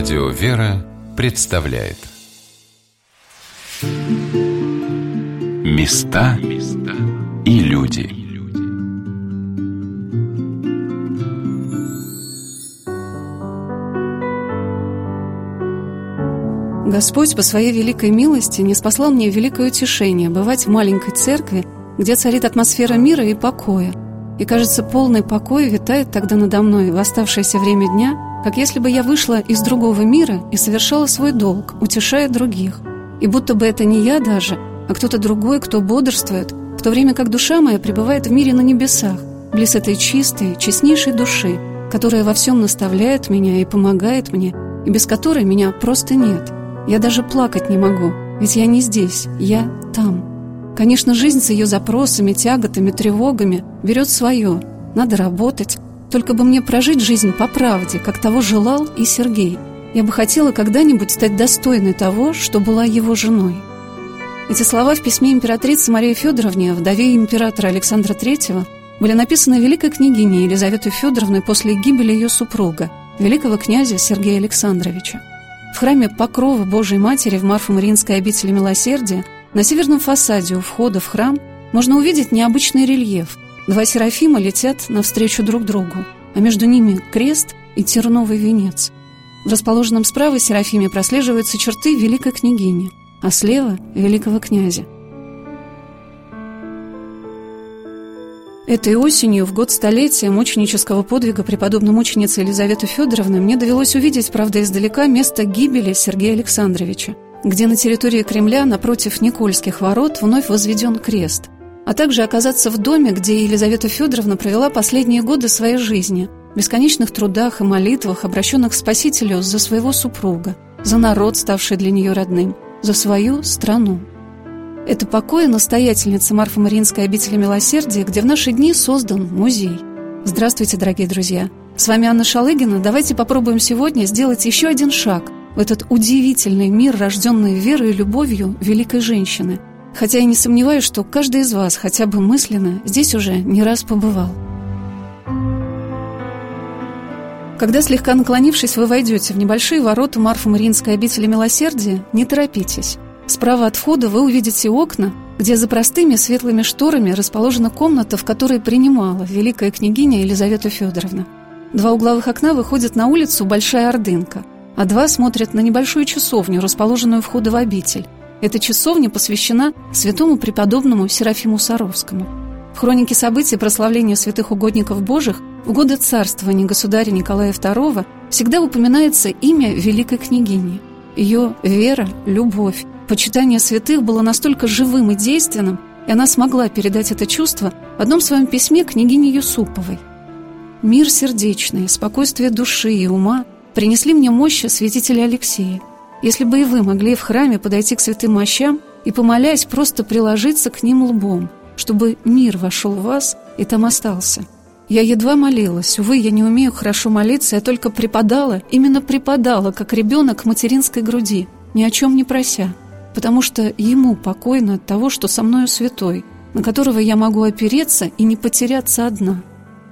Радио «Вера» представляет Места и люди Господь по своей великой милости не спаслал мне великое утешение бывать в маленькой церкви, где царит атмосфера мира и покоя. И, кажется, полный покой витает тогда надо мной в оставшееся время дня – как если бы я вышла из другого мира и совершала свой долг, утешая других. И будто бы это не я даже, а кто-то другой, кто бодрствует, в то время как душа моя пребывает в мире на небесах, близ этой чистой, честнейшей души, которая во всем наставляет меня и помогает мне, и без которой меня просто нет. Я даже плакать не могу, ведь я не здесь, я там. Конечно, жизнь с ее запросами, тяготами, тревогами берет свое. Надо работать, только бы мне прожить жизнь по правде, как того желал и Сергей. Я бы хотела когда-нибудь стать достойной того, что была его женой. Эти слова в письме императрицы Марии Федоровне, вдове императора Александра III, были написаны великой княгиней Елизаветой Федоровной после гибели ее супруга, великого князя Сергея Александровича. В храме Покрова Божией Матери в Марфо-Мариинской обители Милосердия на северном фасаде у входа в храм можно увидеть необычный рельеф – Два серафима летят навстречу друг другу, а между ними крест и терновый венец. В расположенном справа серафиме прослеживаются черты великой княгини, а слева — великого князя. Этой осенью, в год столетия мученического подвига преподобной мученицы Елизаветы Федоровны, мне довелось увидеть, правда, издалека место гибели Сергея Александровича, где на территории Кремля, напротив Никольских ворот, вновь возведен крест – а также оказаться в доме, где Елизавета Федоровна провела последние годы своей жизни, в бесконечных трудах и молитвах, обращенных к Спасителю за своего супруга, за народ, ставший для нее родным, за свою страну. Это покой настоятельницы Марфа-Мариинской обители Милосердия, где в наши дни создан музей. Здравствуйте, дорогие друзья! С вами Анна Шалыгина. Давайте попробуем сегодня сделать еще один шаг в этот удивительный мир, рожденный верой и любовью великой женщины – Хотя я не сомневаюсь, что каждый из вас хотя бы мысленно здесь уже не раз побывал. Когда, слегка наклонившись, вы войдете в небольшие ворота Марфа-Мариинской обители Милосердия, не торопитесь. Справа от входа вы увидите окна, где за простыми светлыми шторами расположена комната, в которой принимала великая княгиня Елизавета Федоровна. Два угловых окна выходят на улицу Большая Ордынка, а два смотрят на небольшую часовню, расположенную у входа в обитель. Эта часовня посвящена святому преподобному Серафиму Саровскому. В хронике событий прославления святых угодников Божьих в годы царствования государя Николая II всегда упоминается имя великой княгини. Ее вера, любовь, почитание святых было настолько живым и действенным, и она смогла передать это чувство в одном своем письме княгине Юсуповой. «Мир сердечный, спокойствие души и ума принесли мне мощи святителя Алексея, если бы и вы могли в храме подойти к святым мощам и, помолясь, просто приложиться к ним лбом, чтобы мир вошел в вас и там остался. Я едва молилась. Увы, я не умею хорошо молиться, я только преподала, именно преподала, как ребенок к материнской груди, ни о чем не прося, потому что ему покойно от того, что со мною святой, на которого я могу опереться и не потеряться одна.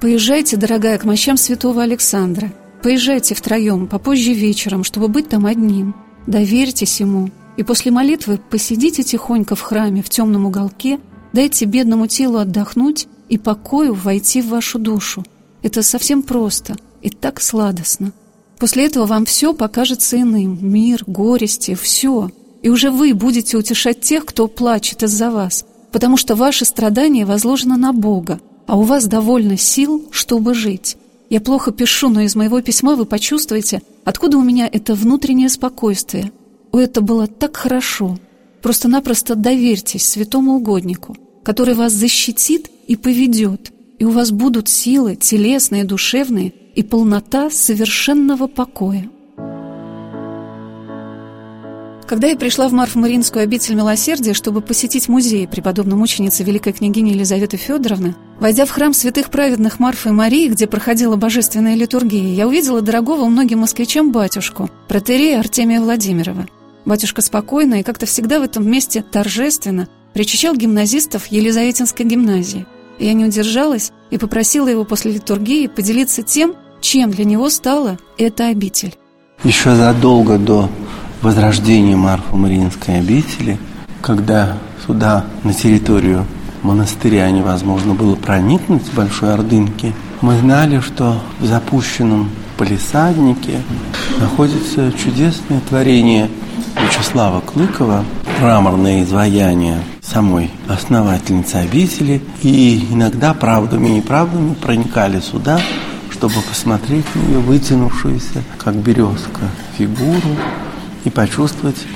Поезжайте, дорогая, к мощам святого Александра. Поезжайте втроем, попозже вечером, чтобы быть там одним. Доверьтесь ему, и после молитвы посидите тихонько в храме в темном уголке, дайте бедному телу отдохнуть и покою войти в вашу душу. Это совсем просто и так сладостно. После этого вам все покажется иным. Мир, горести, все. И уже вы будете утешать тех, кто плачет из-за вас, потому что ваше страдание возложено на Бога, а у вас довольно сил, чтобы жить. Я плохо пишу, но из моего письма вы почувствуете, откуда у меня это внутреннее спокойствие. О, это было так хорошо. Просто-напросто доверьтесь святому угоднику, который вас защитит и поведет, и у вас будут силы телесные, душевные и полнота совершенного покоя. Когда я пришла в Марфо-Мариинскую обитель милосердия, чтобы посетить музей преподобной мученицы великой княгини Елизаветы Федоровны, войдя в храм святых праведных Марфы и Марии, где проходила божественная литургия, я увидела дорогого многим москвичам батюшку, протерея Артемия Владимирова. Батюшка спокойно и как-то всегда в этом месте торжественно причащал гимназистов Елизаветинской гимназии. Я не удержалась и попросила его после литургии поделиться тем, чем для него стала эта обитель. Еще задолго до возрождения Марфа-Мариинской обители, когда сюда, на территорию монастыря, невозможно было проникнуть с Большой Ордынки, мы знали, что в запущенном полисаднике находится чудесное творение Вячеслава Клыкова, мраморное изваяние самой основательницы обители, и иногда правдами и неправдами проникали сюда, чтобы посмотреть на ее вытянувшуюся, как березка, фигуру и почувствовать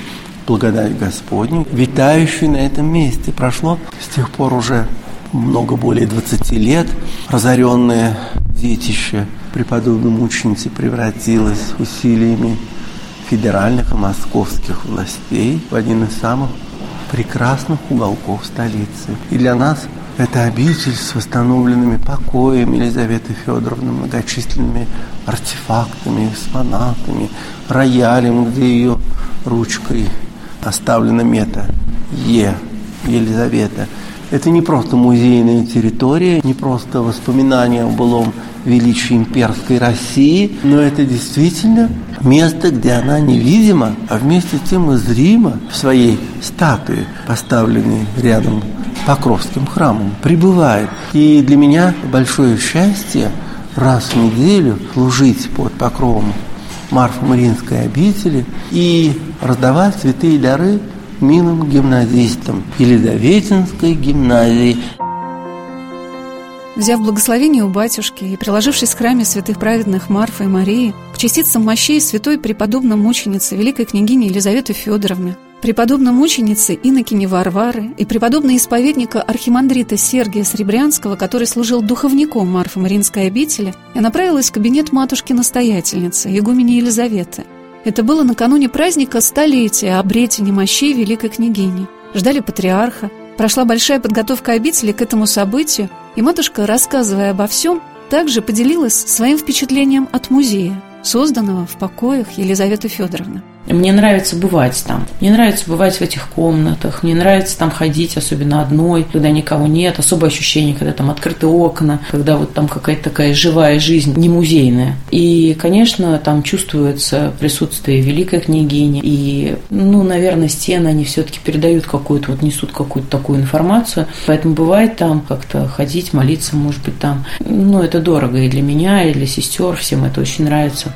благодать Господню, витающую на этом месте. Прошло с тех пор уже много более 20 лет. Разоренное детище преподобной мученицы превратилось усилиями федеральных и московских властей в один из самых прекрасных уголков столицы. И для нас это обитель с восстановленными покоями Елизаветы Федоровны, многочисленными артефактами, экспонатами, роялем, где ее ручкой оставлена мета Е, Елизавета. Это не просто музейная территория, не просто воспоминания о былом величии имперской России, но это действительно место, где она невидима, а вместе с тем и зрима в своей статуе, поставленной рядом Покровским храмом, пребывает. И для меня большое счастье раз в неделю служить под покровом Марфа-Мариинской обители и раздавать святые дары милым гимназистам Елизаветинской гимназии. Взяв благословение у батюшки и приложившись в храме святых праведных Марфа и Марии к частицам мощей святой преподобной мученицы великой княгини Елизаветы Федоровны, преподобной мученицы Инокини Варвары и преподобной исповедника архимандрита Сергия Сребрянского, который служил духовником Марфы Маринской обители, я направилась в кабинет матушки-настоятельницы, игумени Елизаветы. Это было накануне праздника столетия обретения мощей великой княгини. Ждали патриарха, прошла большая подготовка обители к этому событию, и матушка, рассказывая обо всем, также поделилась своим впечатлением от музея, созданного в покоях Елизаветы Федоровны. Мне нравится бывать там. Мне нравится бывать в этих комнатах. Мне нравится там ходить, особенно одной, когда никого нет. Особое ощущение, когда там открыты окна, когда вот там какая-то такая живая жизнь, не музейная. И, конечно, там чувствуется присутствие великой княгини. И, ну, наверное, стены, они все-таки передают какую-то, вот несут какую-то такую информацию. Поэтому бывает там как-то ходить, молиться, может быть, там. Ну, это дорого и для меня, и для сестер. Всем это очень нравится.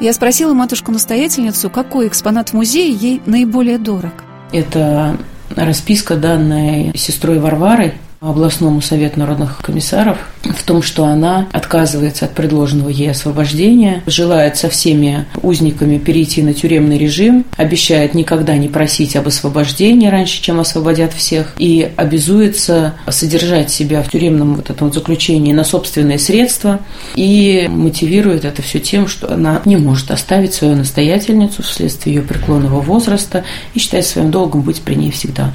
Я спросила матушку-настоятельницу, какой экспонат в музее ей наиболее дорог. Это расписка, данная сестрой Варварой областному совету народных комиссаров в том, что она отказывается от предложенного ей освобождения, желает со всеми узниками перейти на тюремный режим, обещает никогда не просить об освобождении раньше, чем освободят всех, и обязуется содержать себя в тюремном вот этом вот заключении на собственные средства и мотивирует это все тем, что она не может оставить свою настоятельницу вследствие ее преклонного возраста и считает своим долгом быть при ней всегда.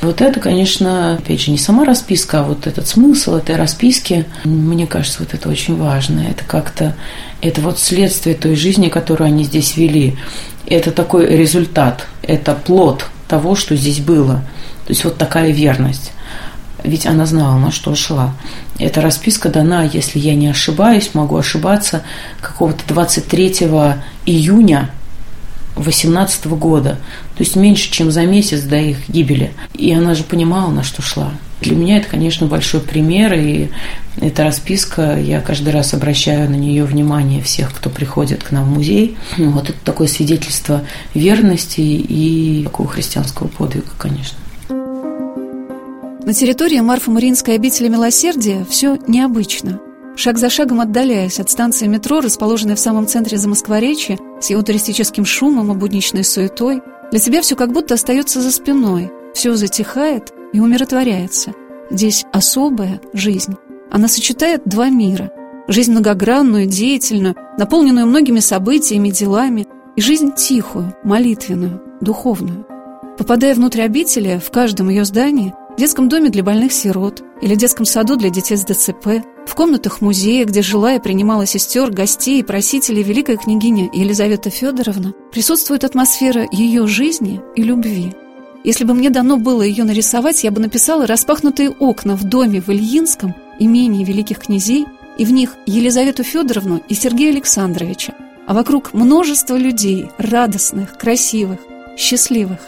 Вот это, конечно, опять же, не сама расписка, а вот этот смысл этой расписки, мне кажется, вот это очень важно. Это как-то, это вот следствие той жизни, которую они здесь вели. Это такой результат, это плод того, что здесь было. То есть вот такая верность. Ведь она знала, на что шла. Эта расписка дана, если я не ошибаюсь, могу ошибаться, какого-то 23 июня 18 года, то есть меньше, чем за месяц до их гибели. И она же понимала, на что шла. Для меня это, конечно, большой пример, и эта расписка, я каждый раз обращаю на нее внимание всех, кто приходит к нам в музей. Вот это такое свидетельство верности и такого христианского подвига, конечно. На территории Марфа-Мариинской обители Милосердия все необычно – Шаг за шагом отдаляясь от станции метро, расположенной в самом центре Замоскворечья, с его туристическим шумом и будничной суетой, для тебя все как будто остается за спиной, все затихает и умиротворяется. Здесь особая жизнь. Она сочетает два мира. Жизнь многогранную, деятельную, наполненную многими событиями, делами, и жизнь тихую, молитвенную, духовную. Попадая внутрь обители, в каждом ее здании детском доме для больных сирот или детском саду для детей с ДЦП, в комнатах музея, где жила и принимала сестер, гостей и просителей великая княгиня Елизавета Федоровна, присутствует атмосфера ее жизни и любви. Если бы мне дано было ее нарисовать, я бы написала распахнутые окна в доме в Ильинском, имении великих князей, и в них Елизавету Федоровну и Сергея Александровича, а вокруг множество людей, радостных, красивых, счастливых.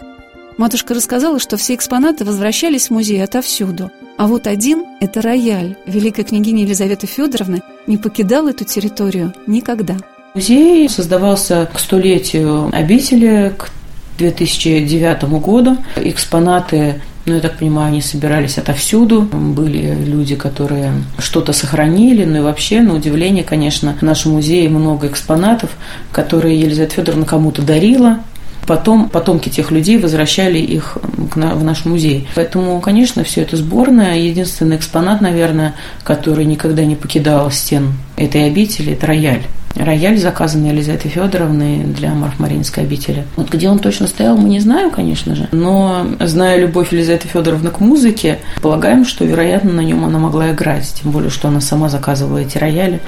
Матушка рассказала, что все экспонаты возвращались в музей отовсюду, а вот один – это рояль великой княгини Елизаветы Федоровны не покидал эту территорию никогда. Музей создавался к столетию обители, к 2009 году. Экспонаты ну, я так понимаю, они собирались отовсюду. Были люди, которые что-то сохранили. Ну и вообще, на удивление, конечно, в нашем музее много экспонатов, которые Елизавета Федоровна кому-то дарила. Потом потомки тех людей возвращали их в наш музей. Поэтому, конечно, все это сборное. Единственный экспонат, наверное, который никогда не покидал стен этой обители, это рояль. Рояль, заказанный Елизаветой Федоровной для Марфмаринской обители. Вот где он точно стоял, мы не знаем, конечно же. Но, зная любовь Елизаветы Федоровны к музыке, полагаем, что, вероятно, на нем она могла играть. Тем более, что она сама заказывала эти рояли.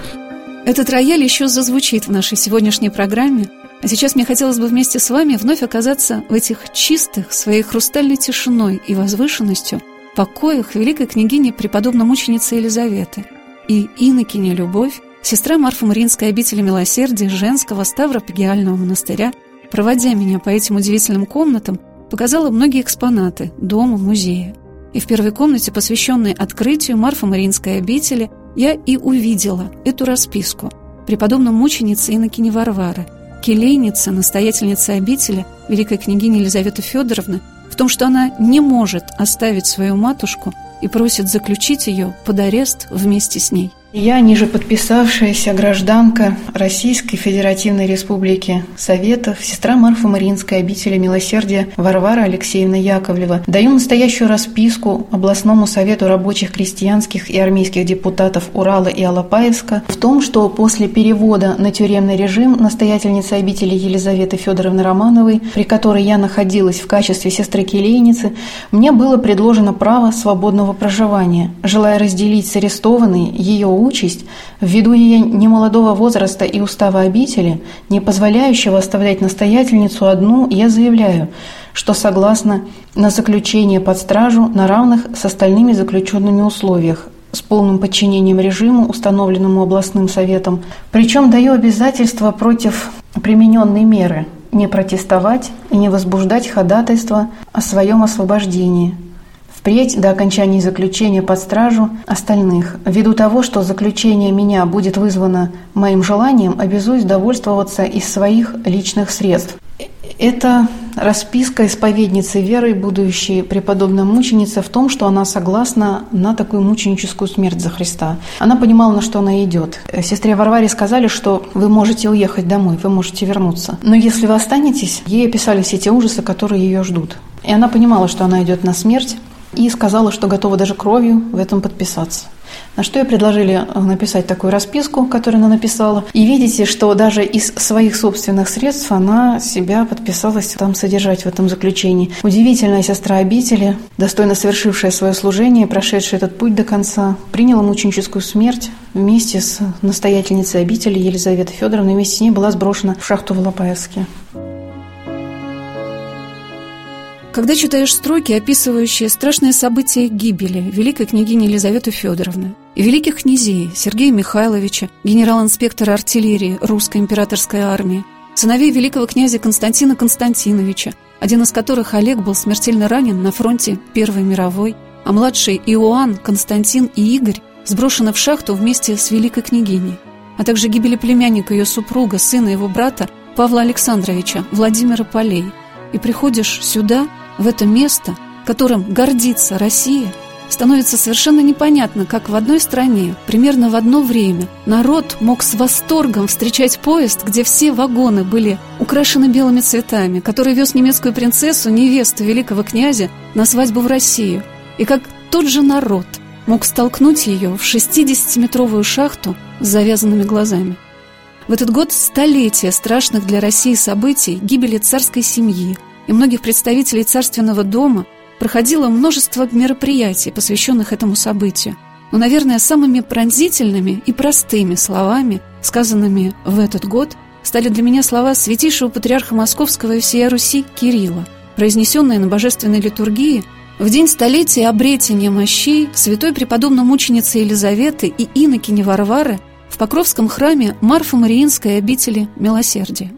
Этот рояль еще зазвучит в нашей сегодняшней программе. А сейчас мне хотелось бы вместе с вами вновь оказаться в этих чистых, своей хрустальной тишиной и возвышенностью покоях великой княгини преподобной мученицы Елизаветы и инокиня Любовь Сестра Марфа Мариинской обители милосердия женского Ставропегиального монастыря, проводя меня по этим удивительным комнатам, показала многие экспонаты дома, музея. И в первой комнате, посвященной открытию Марфа Мариинской обители, я и увидела эту расписку преподобной мученицы Иннокени Варвары, келейницы, настоятельницы обители, великой княгини Елизаветы Федоровны, в том, что она не может оставить свою матушку и просит заключить ее под арест вместе с ней. Я, ниже подписавшаяся гражданка Российской Федеративной Республики Советов, сестра Марфа Мариинской обители милосердия Варвара Алексеевна Яковлева, даю настоящую расписку областному совету рабочих крестьянских и армейских депутатов Урала и Алапаевска в том, что после перевода на тюремный режим настоятельницы обители Елизаветы Федоровны Романовой, при которой я находилась в качестве сестры-келейницы, мне было предложено право свободного проживания. Желая разделить с арестованной ее участь, ввиду ее немолодого возраста и устава обители, не позволяющего оставлять настоятельницу одну, я заявляю, что согласна на заключение под стражу на равных с остальными заключенными условиях, с полным подчинением режиму, установленному областным советом. Причем даю обязательство против примененной меры не протестовать и не возбуждать ходатайство о своем освобождении – впредь до окончания заключения под стражу остальных. Ввиду того, что заключение меня будет вызвано моим желанием, обязуюсь довольствоваться из своих личных средств. Это расписка исповедницы веры, будущей преподобной мученицы, в том, что она согласна на такую мученическую смерть за Христа. Она понимала, на что она идет. Сестре Варваре сказали, что вы можете уехать домой, вы можете вернуться. Но если вы останетесь, ей описали все те ужасы, которые ее ждут. И она понимала, что она идет на смерть, и сказала, что готова даже кровью в этом подписаться. На что ей предложили э, написать такую расписку, которую она написала. И видите, что даже из своих собственных средств она себя подписалась там содержать в этом заключении. Удивительная сестра обители, достойно совершившая свое служение, прошедшая этот путь до конца, приняла мученическую смерть вместе с настоятельницей обители Елизаветой Федоровной. Вместе с ней была сброшена в шахту в Лопаевске. Когда читаешь строки, описывающие страшные события гибели великой княгини Елизаветы Федоровны и великих князей Сергея Михайловича, генерал-инспектора артиллерии русской императорской армии, сыновей великого князя Константина Константиновича, один из которых Олег был смертельно ранен на фронте Первой мировой, а младший Иоанн, Константин и Игорь сброшены в шахту вместе с великой княгиней, а также гибели племянника ее супруга, сына его брата Павла Александровича, Владимира Полей. И приходишь сюда – в это место, которым гордится Россия, становится совершенно непонятно, как в одной стране, примерно в одно время, народ мог с восторгом встречать поезд, где все вагоны были украшены белыми цветами, который вез немецкую принцессу, невесту великого князя, на свадьбу в Россию, и как тот же народ мог столкнуть ее в 60-метровую шахту с завязанными глазами. В этот год столетия страшных для России событий гибели царской семьи – и многих представителей царственного дома проходило множество мероприятий, посвященных этому событию. Но, наверное, самыми пронзительными и простыми словами, сказанными в этот год, стали для меня слова святейшего патриарха Московского и всея Руси Кирилла, произнесенные на божественной литургии в день столетия обретения мощей святой преподобной мученицы Елизаветы и инокини Варвары в Покровском храме Марфа-Мариинской обители Милосердия.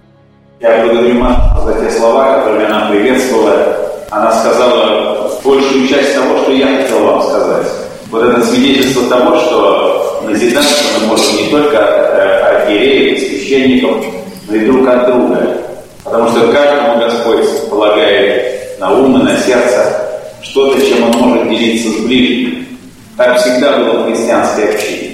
Я благодарю Машу за те слова, которыми она приветствовала. Она сказала большую часть того, что я хотел вам сказать. Вот это свидетельство того, что назидаться мы можем не только от архиереев, священников, но и друг от друга. Потому что каждому Господь полагает на ум и на сердце что-то, чем он может делиться с ближним. Так всегда было в христианской общине.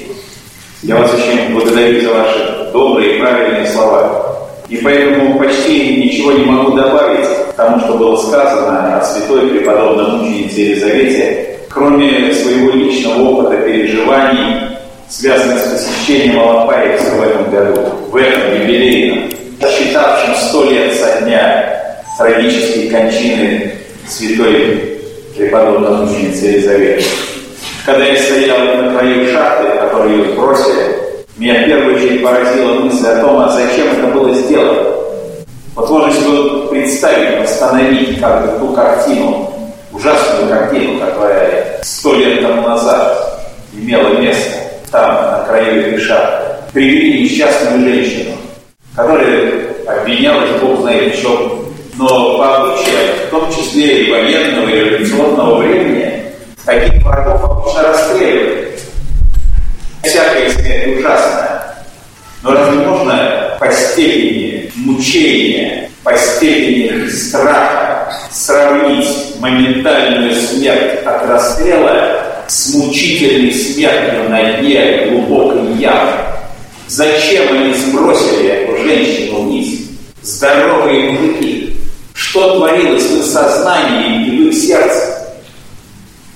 Я вас очень благодарю за ваши добрые и правильные слова. И поэтому почти ничего не могу добавить к тому, что было сказано о святой преподобной мученице Елизавете, кроме своего личного опыта переживаний, связанных с посещением Алапаевска в этом году, в этом юбилейном, считавшим сто лет со дня трагической кончины святой преподобной мученицы Елизаветы. Когда я стоял на краю шахты, которую бросили, меня в первую очередь поразила мысль о том, а зачем это было сделано. Вот можно себе представить, восстановить как ту картину, ужасную картину, которая сто лет тому назад имела место там, на краю шахты. Привели несчастную женщину, которая обвинялась, Бог знает в но по обычаям, в том числе и военного, и революционного времени, таких врагов обычно расстреливали. Всякая смерть ужасная. Но разве можно по степени мучения, по степени страха сравнить моментальную смерть от расстрела с мучительной смертью на дне глубокой ямы? Зачем они сбросили эту женщину вниз? Здоровые мужики. Что творилось в их сознании и в их сердце?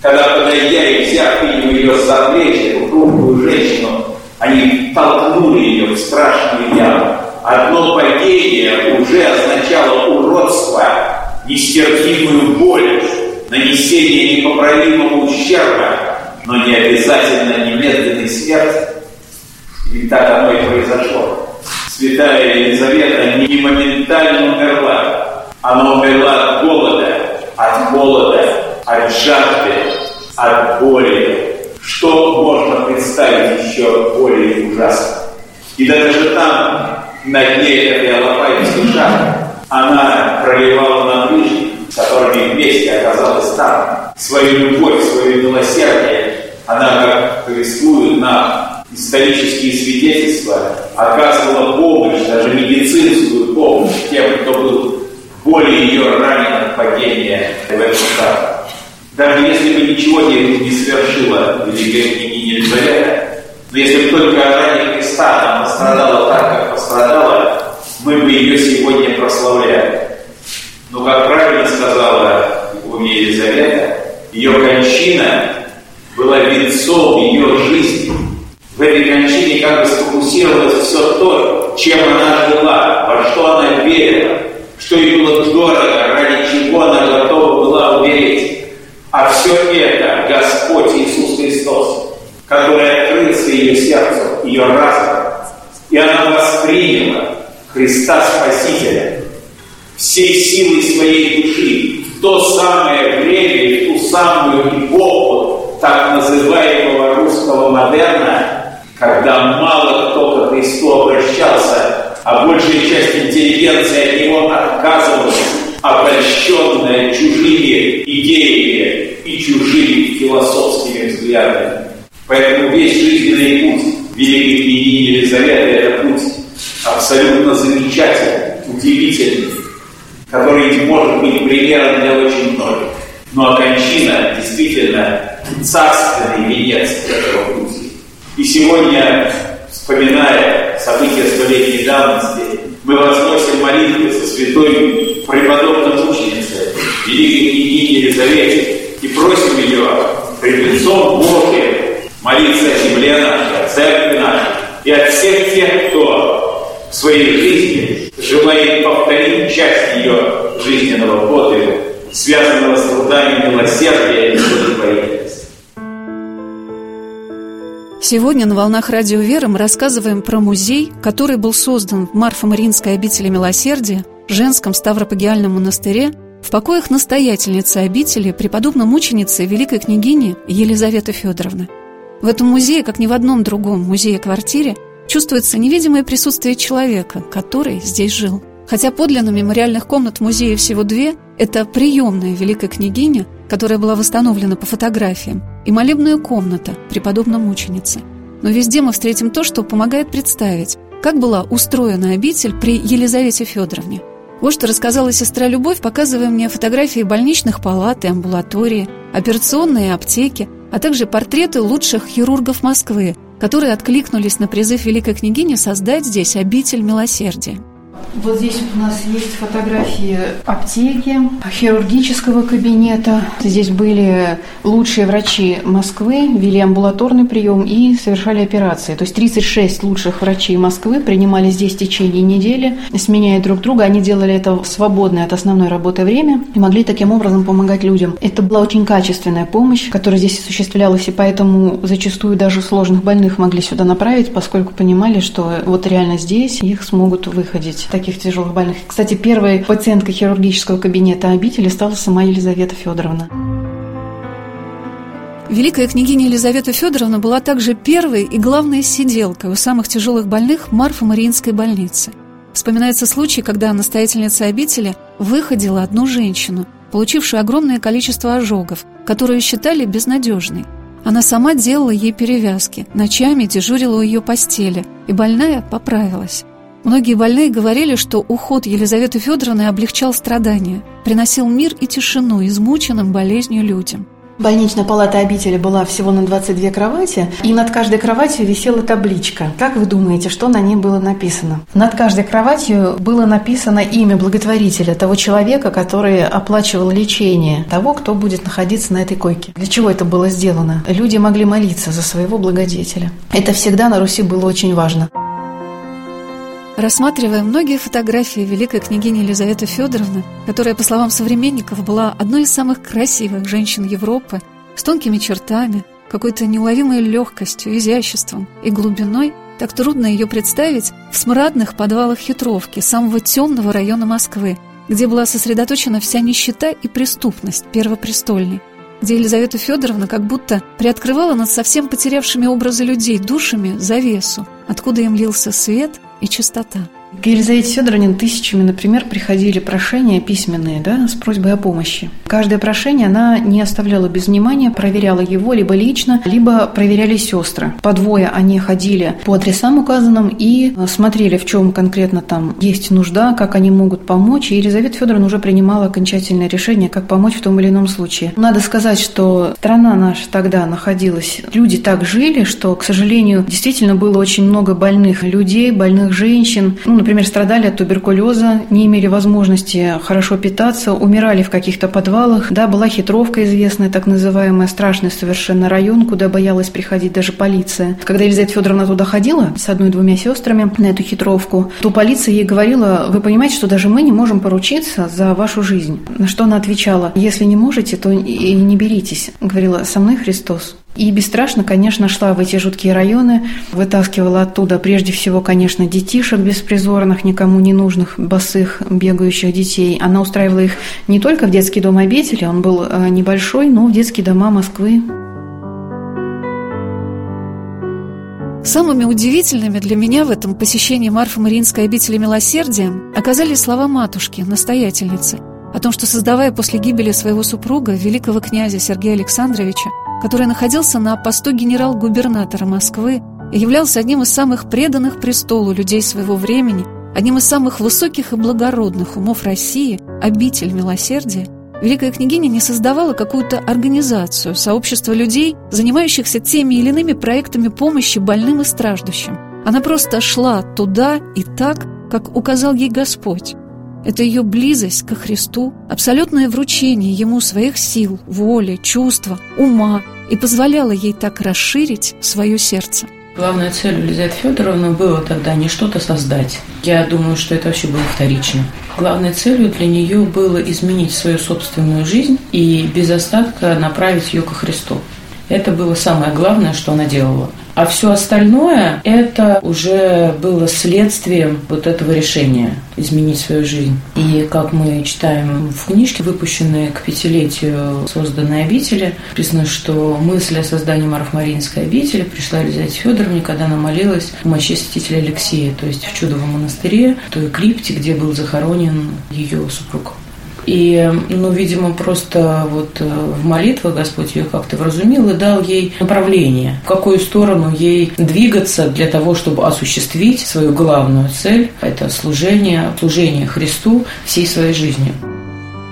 Когда, подойдя и взяв ее за плечи, эту хрупкую женщину, они толкнули ее в страшную яму. Одно падение уже означало уродство, нестерпимую боль, нанесение непоправимого ущерба, но не обязательно немедленный смерть. И так оно и произошло. Святая Елизавета не моментально умерла. Она умерла от голода, от голода, от жажды, от боли. Что можно представить еще более ужасно? И даже там, на дне этой алапаевской шахты, она проливала на ближних, с которыми вместе оказалась там, свою любовь, свое милосердие. Она, как повествует нам исторические свидетельства, оказывала помощь, даже медицинскую помощь тем, кто был более ее ранен от падения в эту шахту. Даже если бы ничего не, не совершила великая княгиня Елизавета, но если бы только ради Христа она пострадала так, как пострадала, мы бы ее сегодня прославляли. Но, как правильно сказала Егумия Елизавета, ее кончина была венцом ее жизни. В этой кончине как бы сфокусировалось все то, чем она жила, во что она верила, что ей было дорого, А все это Господь Иисус Христос, который открылся ее сердцу, ее разуму, и она восприняла Христа Спасителя всей силой своей души в то самое время, в ту самую эпоху так называемого русского модерна, когда мало кто к Христу обращался, а большая часть интеллигенции от него отказывалась, обольщенная чужими идеями и чужими философскими взглядами. Поэтому весь жизненный путь великой княгини Елизаветы – это путь абсолютно замечательный, удивительный, который может быть примером для очень многих. Но окончина действительно царственный венец этого пути. И сегодня, вспоминая события столетней давности, мы возносим молитвы со святой преподобной мученицей, великой княгини Елизавете, и просим ее пред лицом Божьим молиться о земле нашей, о церкви нашей и от всех тех, кто в своей жизни желает повторить часть ее жизненного подвига, связанного с трудами милосердия и благотворительности. Сегодня на «Волнах Радио Веры» мы рассказываем про музей, который был создан в Марфо-Мариинской обители Милосердия, женском Ставропагиальном монастыре, в покоях настоятельницы обители, преподобной мученицы великой княгини Елизаветы Федоровны. В этом музее, как ни в одном другом музее-квартире, чувствуется невидимое присутствие человека, который здесь жил. Хотя подлинно мемориальных комнат в музее всего две, это приемная великой княгиня, которая была восстановлена по фотографиям, и молебная комната преподобной мученицы. Но везде мы встретим то, что помогает представить, как была устроена обитель при Елизавете Федоровне. Вот что рассказала сестра Любовь, показывая мне фотографии больничных палат и амбулатории, операционные аптеки, а также портреты лучших хирургов Москвы, которые откликнулись на призыв великой княгини создать здесь обитель милосердия. Вот здесь у нас есть фотографии аптеки, хирургического кабинета. Здесь были лучшие врачи Москвы, вели амбулаторный прием и совершали операции. То есть 36 лучших врачей Москвы принимали здесь в течение недели, сменяя друг друга. Они делали это в свободное от основной работы время и могли таким образом помогать людям. Это была очень качественная помощь, которая здесь осуществлялась, и поэтому зачастую даже сложных больных могли сюда направить, поскольку понимали, что вот реально здесь их смогут выходить таких тяжелых больных. Кстати, первой пациенткой хирургического кабинета обители стала сама Елизавета Федоровна. Великая княгиня Елизавета Федоровна была также первой и главной сиделкой у самых тяжелых больных Марфа-Мариинской больницы. Вспоминается случай, когда настоятельница обители выходила одну женщину, получившую огромное количество ожогов, которую считали безнадежной. Она сама делала ей перевязки, ночами дежурила у ее постели, и больная поправилась. Многие больные говорили, что уход Елизаветы Федоровны облегчал страдания, приносил мир и тишину измученным болезнью людям. Больничная палата обители была всего на 22 кровати, и над каждой кроватью висела табличка. Как вы думаете, что на ней было написано? Над каждой кроватью было написано имя благотворителя, того человека, который оплачивал лечение, того, кто будет находиться на этой койке. Для чего это было сделано? Люди могли молиться за своего благодетеля. Это всегда на Руси было очень важно. Рассматривая многие фотографии великой княгини Елизаветы Федоровны, которая, по словам современников, была одной из самых красивых женщин Европы, с тонкими чертами, какой-то неуловимой легкостью, изяществом и глубиной, так трудно ее представить в смрадных подвалах хитровки самого темного района Москвы, где была сосредоточена вся нищета и преступность первопрестольной, где Елизавета Федоровна как будто приоткрывала над совсем потерявшими образы людей душами завесу, откуда им лился свет и чистота. К Елизавете Федоровне тысячами, например, приходили прошения письменные да, с просьбой о помощи. Каждое прошение она не оставляла без внимания, проверяла его либо лично, либо проверяли сестры. По двое они ходили по адресам указанным и смотрели, в чем конкретно там есть нужда, как они могут помочь. И Елизавета Федоровна уже принимала окончательное решение, как помочь в том или ином случае. Надо сказать, что страна наша тогда находилась, люди так жили, что, к сожалению, действительно было очень много больных людей, больных женщин. Ну, например, страдали от туберкулеза, не имели возможности хорошо питаться, умирали в каких-то подвалах. Да, была хитровка известная, так называемая, страшный совершенно район, куда боялась приходить даже полиция. Когда Елизавета Федоровна туда ходила с одной-двумя сестрами на эту хитровку, то полиция ей говорила, вы понимаете, что даже мы не можем поручиться за вашу жизнь. На что она отвечала, если не можете, то и не беритесь. Говорила, со мной Христос. И бесстрашно, конечно, шла в эти жуткие районы, вытаскивала оттуда прежде всего, конечно, детишек беспризорных, никому не нужных, босых, бегающих детей. Она устраивала их не только в детский дом обители, он был э, небольшой, но в детские дома Москвы. Самыми удивительными для меня в этом посещении Марфы Мариинской обители милосердия оказались слова матушки, настоятельницы, о том, что, создавая после гибели своего супруга, великого князя Сергея Александровича, который находился на посту генерал-губернатора Москвы и являлся одним из самых преданных престолу людей своего времени, одним из самых высоких и благородных умов России, обитель милосердия, Великая княгиня не создавала какую-то организацию, сообщество людей, занимающихся теми или иными проектами помощи больным и страждущим. Она просто шла туда и так, как указал ей Господь. Это ее близость ко Христу, абсолютное вручение Ему своих сил, воли, чувства, ума и позволяло ей так расширить свое сердце. Главная цель Елизаветы Федоровны было тогда не что-то создать. Я думаю, что это вообще было вторично. Главной целью для нее было изменить свою собственную жизнь и без остатка направить ее ко Христу. Это было самое главное, что она делала. А все остальное – это уже было следствием вот этого решения изменить свою жизнь. И как мы читаем в книжке, выпущенной к пятилетию созданной обители, написано, что мысль о создании Марфмаринской обители пришла Елизавете Федоровне, когда она молилась в мощи святителя Алексея, то есть в Чудовом монастыре, в той крипте, где был захоронен ее супруг. И, ну, видимо, просто вот э, в молитвах Господь ее как-то вразумил и дал ей направление, в какую сторону ей двигаться для того, чтобы осуществить свою главную цель – это служение, служение Христу всей своей жизнью.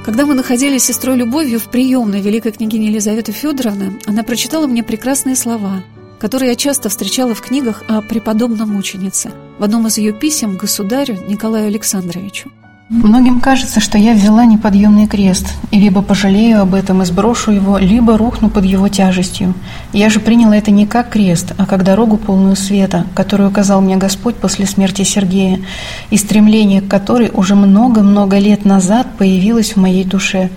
Когда мы находились с сестрой Любовью в приемной великой княгини Елизаветы Федоровны, она прочитала мне прекрасные слова, которые я часто встречала в книгах о преподобном мученице в одном из ее писем государю Николаю Александровичу. Многим кажется, что я взяла неподъемный крест, и либо пожалею об этом и сброшу его, либо рухну под его тяжестью. Я же приняла это не как крест, а как дорогу полную света, которую указал мне Господь после смерти Сергея, и стремление к которой уже много-много лет назад появилось в моей душе.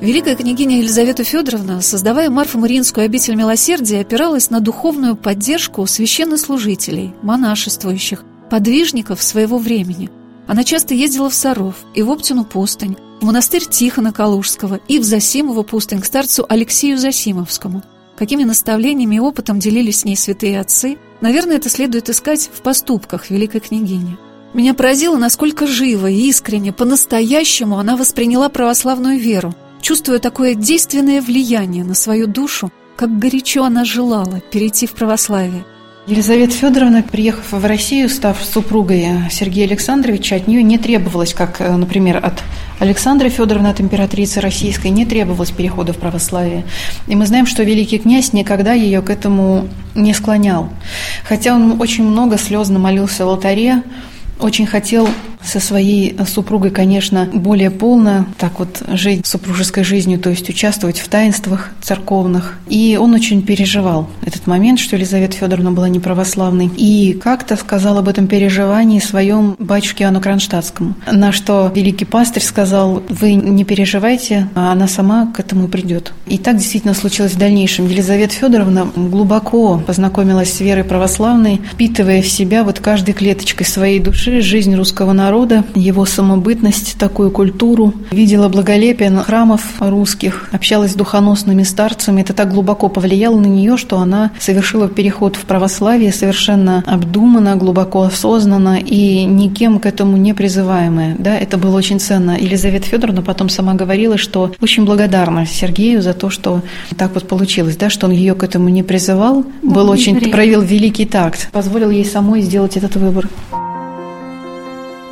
Великая княгиня Елизавета Федоровна, создавая Марфу-Мариинскую обитель милосердия, опиралась на духовную поддержку священнослужителей, монашествующих, подвижников своего времени – она часто ездила в Саров и в Оптину пустынь, в монастырь Тихона Калужского и в Засимову пустынь к старцу Алексею Засимовскому. Какими наставлениями и опытом делились с ней святые отцы, наверное, это следует искать в поступках великой княгини. Меня поразило, насколько живо и искренне, по-настоящему она восприняла православную веру, чувствуя такое действенное влияние на свою душу, как горячо она желала перейти в православие – Елизавета Федоровна, приехав в Россию, став супругой Сергея Александровича, от нее не требовалось, как, э, например, от Александры Федоровны, от императрицы российской, не требовалось перехода в православие. И мы знаем, что великий князь никогда ее к этому не склонял. Хотя он очень много слезно молился в алтаре, очень хотел со своей супругой, конечно, более полно так вот жить супружеской жизнью, то есть участвовать в таинствах церковных. И он очень переживал этот момент, что Елизавета Федоровна была неправославной. И как-то сказал об этом переживании своем батюшке Иоанну Кронштадтскому. На что великий пастырь сказал, вы не переживайте, а она сама к этому придет. И так действительно случилось в дальнейшем. Елизавета Федоровна глубоко познакомилась с верой православной, впитывая в себя вот каждой клеточкой своей души жизнь русского народа, народа, его самобытность, такую культуру. Видела благолепие храмов русских, общалась с духоносными старцами. Это так глубоко повлияло на нее, что она совершила переход в православие совершенно обдуманно, глубоко осознанно и никем к этому не призываемая. Да, это было очень ценно. Елизавета Федоровна потом сама говорила, что очень благодарна Сергею за то, что так вот получилось, да, что он ее к этому не призывал, был очень, проявил великий такт, позволил ей самой сделать этот выбор.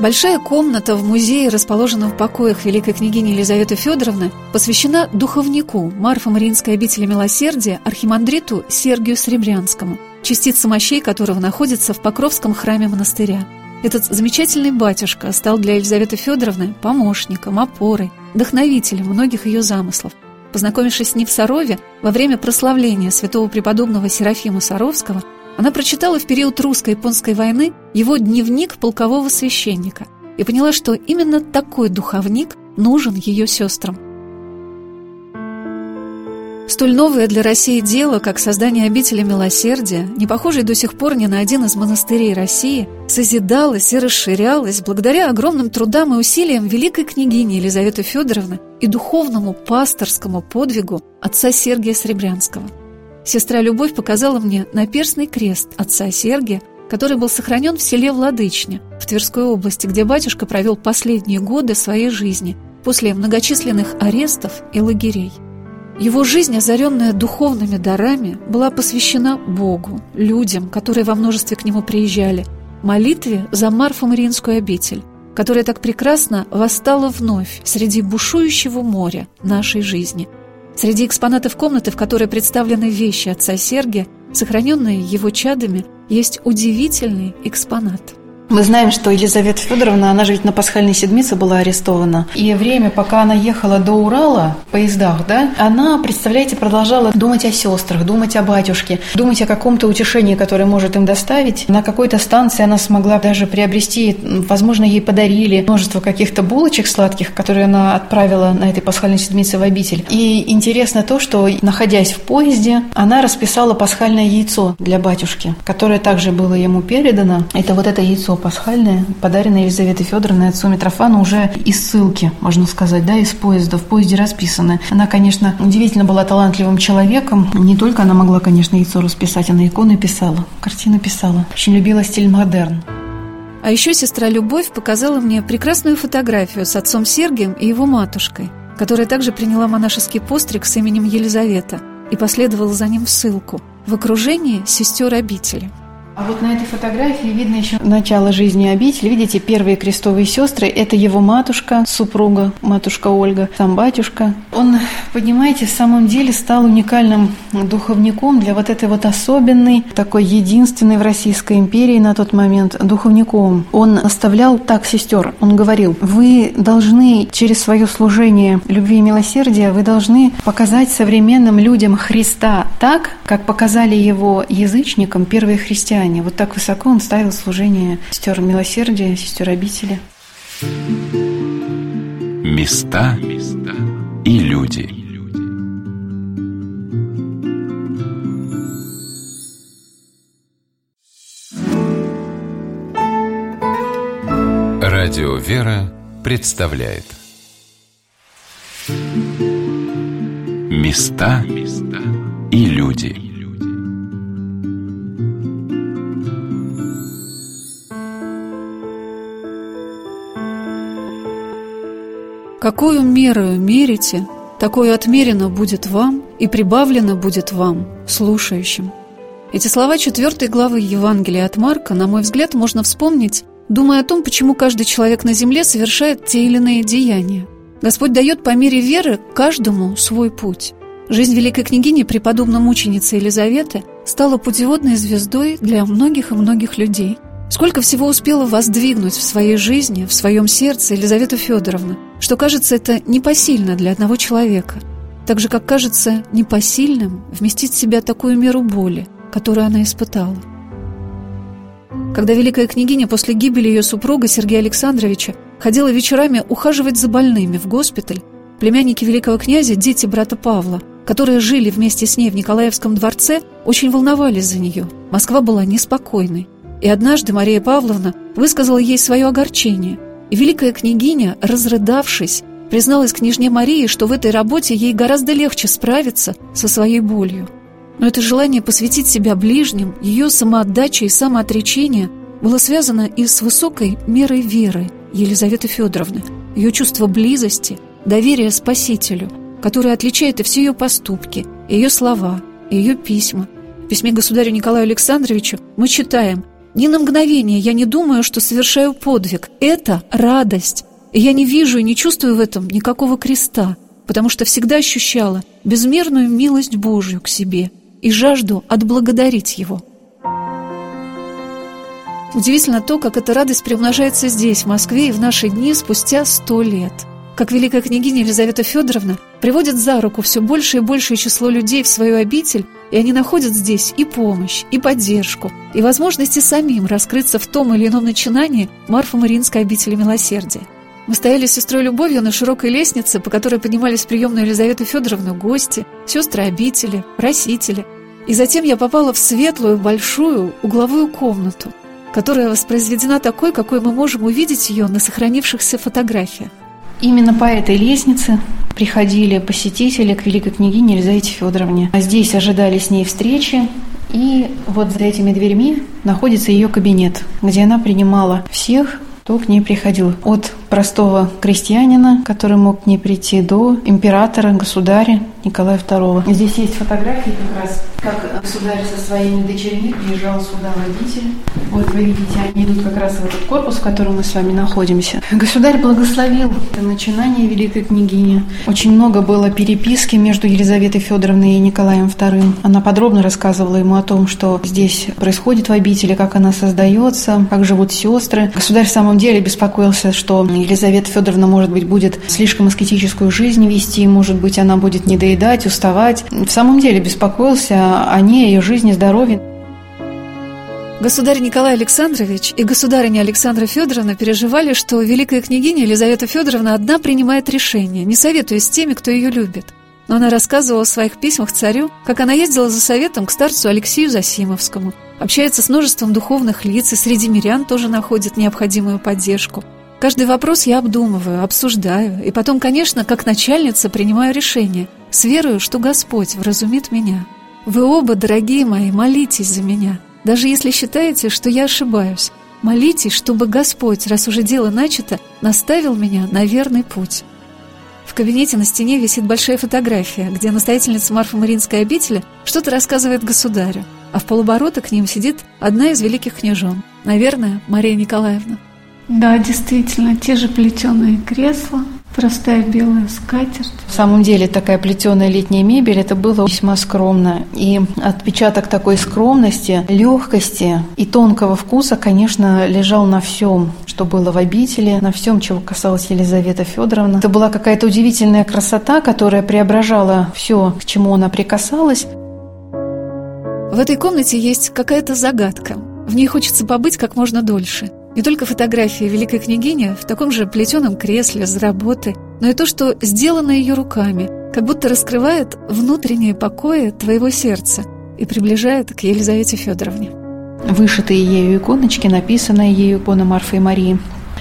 Большая комната в музее, расположенном в покоях великой княгини Елизаветы Федоровны, посвящена духовнику Марфа-Мариинской обители милосердия архимандриту Сергию Сребрянскому, частица мощей которого находится в Покровском храме монастыря. Этот замечательный батюшка стал для Елизаветы Федоровны помощником, опорой, вдохновителем многих ее замыслов. Познакомившись с ним в Сарове, во время прославления святого преподобного Серафима Саровского, она прочитала в период русско-японской войны его дневник полкового священника и поняла, что именно такой духовник нужен ее сестрам. Столь новое для России дело, как создание обители милосердия, не похожей до сих пор ни на один из монастырей России, созидалось и расширялось благодаря огромным трудам и усилиям великой княгини Елизаветы Федоровны и духовному пасторскому подвигу отца Сергия Сребрянского – Сестра Любовь показала мне наперстный крест отца Сергия, который был сохранен в селе Владычне, в Тверской области, где батюшка провел последние годы своей жизни после многочисленных арестов и лагерей. Его жизнь, озаренная духовными дарами, была посвящена Богу, людям, которые во множестве к нему приезжали, молитве за Марфу Мариинскую обитель, которая так прекрасно восстала вновь среди бушующего моря нашей жизни – Среди экспонатов комнаты, в которой представлены вещи отца Сергия, сохраненные его чадами, есть удивительный экспонат. Мы знаем, что Елизавета Федоровна, она же ведь на пасхальной седмице была арестована. И время, пока она ехала до Урала в поездах, да, она, представляете, продолжала думать о сестрах, думать о батюшке, думать о каком-то утешении, которое может им доставить. На какой-то станции она смогла даже приобрести, возможно, ей подарили множество каких-то булочек сладких, которые она отправила на этой пасхальной седмице в обитель. И интересно то, что, находясь в поезде, она расписала пасхальное яйцо для батюшки, которое также было ему передано. Это вот это яйцо пасхальное, подаренное Елизаветой Федоровной отцу Митрофану уже из ссылки, можно сказать, да, из поезда. В поезде расписано. Она, конечно, удивительно была талантливым человеком. Не только она могла, конечно, яйцо расписать, она иконы писала, картины писала. Очень любила стиль модерн. А еще сестра Любовь показала мне прекрасную фотографию с отцом Сергием и его матушкой, которая также приняла монашеский постриг с именем Елизавета и последовала за ним в ссылку в окружении сестер обители – а вот на этой фотографии видно еще начало жизни обители. Видите, первые крестовые сестры – это его матушка, супруга, матушка Ольга, сам батюшка. Он, понимаете, в самом деле стал уникальным духовником для вот этой вот особенной, такой единственной в Российской империи на тот момент духовником. Он оставлял так сестер, он говорил, вы должны через свое служение любви и милосердия, вы должны показать современным людям Христа так, как показали его язычникам первые христиане христиане. Вот так высоко он ставил служение сестер милосердия, сестер обители. Места и люди. Радио «Вера» представляет Места и люди. Какую мерою мерите, такое отмерено будет вам и прибавлено будет вам, слушающим. Эти слова четвертой главы Евангелия от Марка, на мой взгляд, можно вспомнить, думая о том, почему каждый человек на земле совершает те или иные деяния. Господь дает по мере веры каждому свой путь. Жизнь великой княгини, преподобной мученицы Елизаветы, стала путеводной звездой для многих и многих людей – Сколько всего успела воздвигнуть в своей жизни, в своем сердце Елизавета Федоровна, что кажется это непосильно для одного человека, так же, как кажется непосильным вместить в себя такую меру боли, которую она испытала. Когда великая княгиня после гибели ее супруга Сергея Александровича ходила вечерами ухаживать за больными в госпиталь, племянники великого князя, дети брата Павла, которые жили вместе с ней в Николаевском дворце, очень волновались за нее. Москва была неспокойной. И однажды Мария Павловна высказала ей свое огорчение, великая княгиня, разрыдавшись, призналась княжне Марии, что в этой работе ей гораздо легче справиться со своей болью. Но это желание посвятить себя ближним, ее самоотдача и самоотречение было связано и с высокой мерой веры Елизаветы Федоровны, ее чувство близости, доверия Спасителю, которое отличает и все ее поступки, и ее слова, и ее письма. В письме государю Николаю Александровичу мы читаем ни на мгновение я не думаю, что совершаю подвиг. Это радость. И я не вижу и не чувствую в этом никакого креста, потому что всегда ощущала безмерную милость Божью к себе и жажду отблагодарить Его. Удивительно то, как эта радость приумножается здесь, в Москве, и в наши дни спустя сто лет. Как великая княгиня Елизавета Федоровна приводит за руку все больше и большее число людей в свою обитель и они находят здесь и помощь, и поддержку, и возможности самим раскрыться в том или ином начинании Марфа-Мариинской обители милосердия. Мы стояли с сестрой Любовью на широкой лестнице, по которой поднимались в приемную Елизавету Федоровну гости, сестры обители, просители. И затем я попала в светлую, большую, угловую комнату, которая воспроизведена такой, какой мы можем увидеть ее на сохранившихся фотографиях. Именно по этой лестнице приходили посетители к великой княгине Елизавете Федоровне. А здесь ожидали с ней встречи, и вот за этими дверьми находится ее кабинет, где она принимала всех, кто к ней приходил. От простого крестьянина, который мог не прийти, до императора, государя Николая II. Здесь есть фотографии как раз, как государь со своими дочерьми приезжал сюда в обитель. Вот вы видите, они идут как раз в этот корпус, в котором мы с вами находимся. Государь благословил это начинание великой княгини. Очень много было переписки между Елизаветой Федоровной и Николаем II. Она подробно рассказывала ему о том, что здесь происходит в обители, как она создается, как живут сестры. Государь в самом деле беспокоился, что Елизавета Федоровна, может быть, будет слишком аскетическую жизнь вести, может быть, она будет недоедать, уставать. В самом деле беспокоился о ней, ее жизни, здоровье. Государь Николай Александрович и государыня Александра Федоровна переживали, что великая княгиня Елизавета Федоровна одна принимает решения, не советуясь с теми, кто ее любит. Но она рассказывала в своих письмах царю, как она ездила за советом к старцу Алексею Засимовскому, общается с множеством духовных лиц и среди мирян тоже находит необходимую поддержку. Каждый вопрос я обдумываю, обсуждаю, и потом, конечно, как начальница принимаю решение, с верою, что Господь вразумит меня. Вы оба, дорогие мои, молитесь за меня – даже если считаете, что я ошибаюсь, молитесь, чтобы Господь, раз уже дело начато, наставил меня на верный путь. В кабинете на стене висит большая фотография, где настоятельница Марфа Мариинской обители что-то рассказывает государю, а в полоборота к ним сидит одна из великих княжон, наверное, Мария Николаевна. Да, действительно, те же плетеные кресла, простая белая скатерть. В самом деле такая плетеная летняя мебель, это было весьма скромно. И отпечаток такой скромности, легкости и тонкого вкуса, конечно, лежал на всем, что было в обители, на всем, чего касалась Елизавета Федоровна. Это была какая-то удивительная красота, которая преображала все, к чему она прикасалась. В этой комнате есть какая-то загадка. В ней хочется побыть как можно дольше – не только фотографии великой княгини в таком же плетеном кресле с работы, но и то, что сделано ее руками, как будто раскрывает внутренние покои твоего сердца и приближает к Елизавете Федоровне. Вышитые ею иконочки, написанная ею икона Марфы и Марии,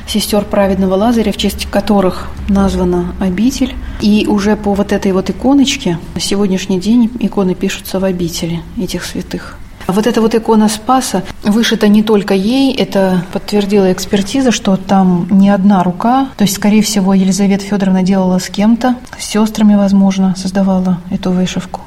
сестер праведного Лазаря, в честь которых названа обитель. И уже по вот этой вот иконочке на сегодняшний день иконы пишутся в обители этих святых. Вот эта вот икона Спаса вышита не только ей, это подтвердила экспертиза, что там не одна рука, то есть, скорее всего, Елизавета Федоровна делала с кем-то, с сестрами, возможно, создавала эту вышивку.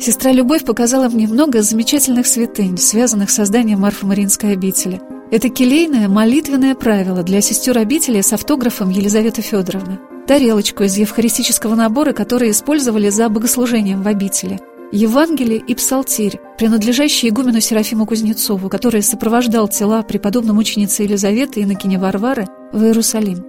Сестра Любовь показала мне много замечательных святынь, связанных с созданием Марфа-Мариинской обители. Это келейное молитвенное правило для сестер обители с автографом Елизаветы Федоровны. Тарелочку из евхаристического набора, которые использовали за богослужением в обители – Евангелие и Псалтирь, принадлежащие игумену Серафиму Кузнецову, который сопровождал тела преподобной мученицы Елизаветы и Иннокене Варвары в Иерусалим.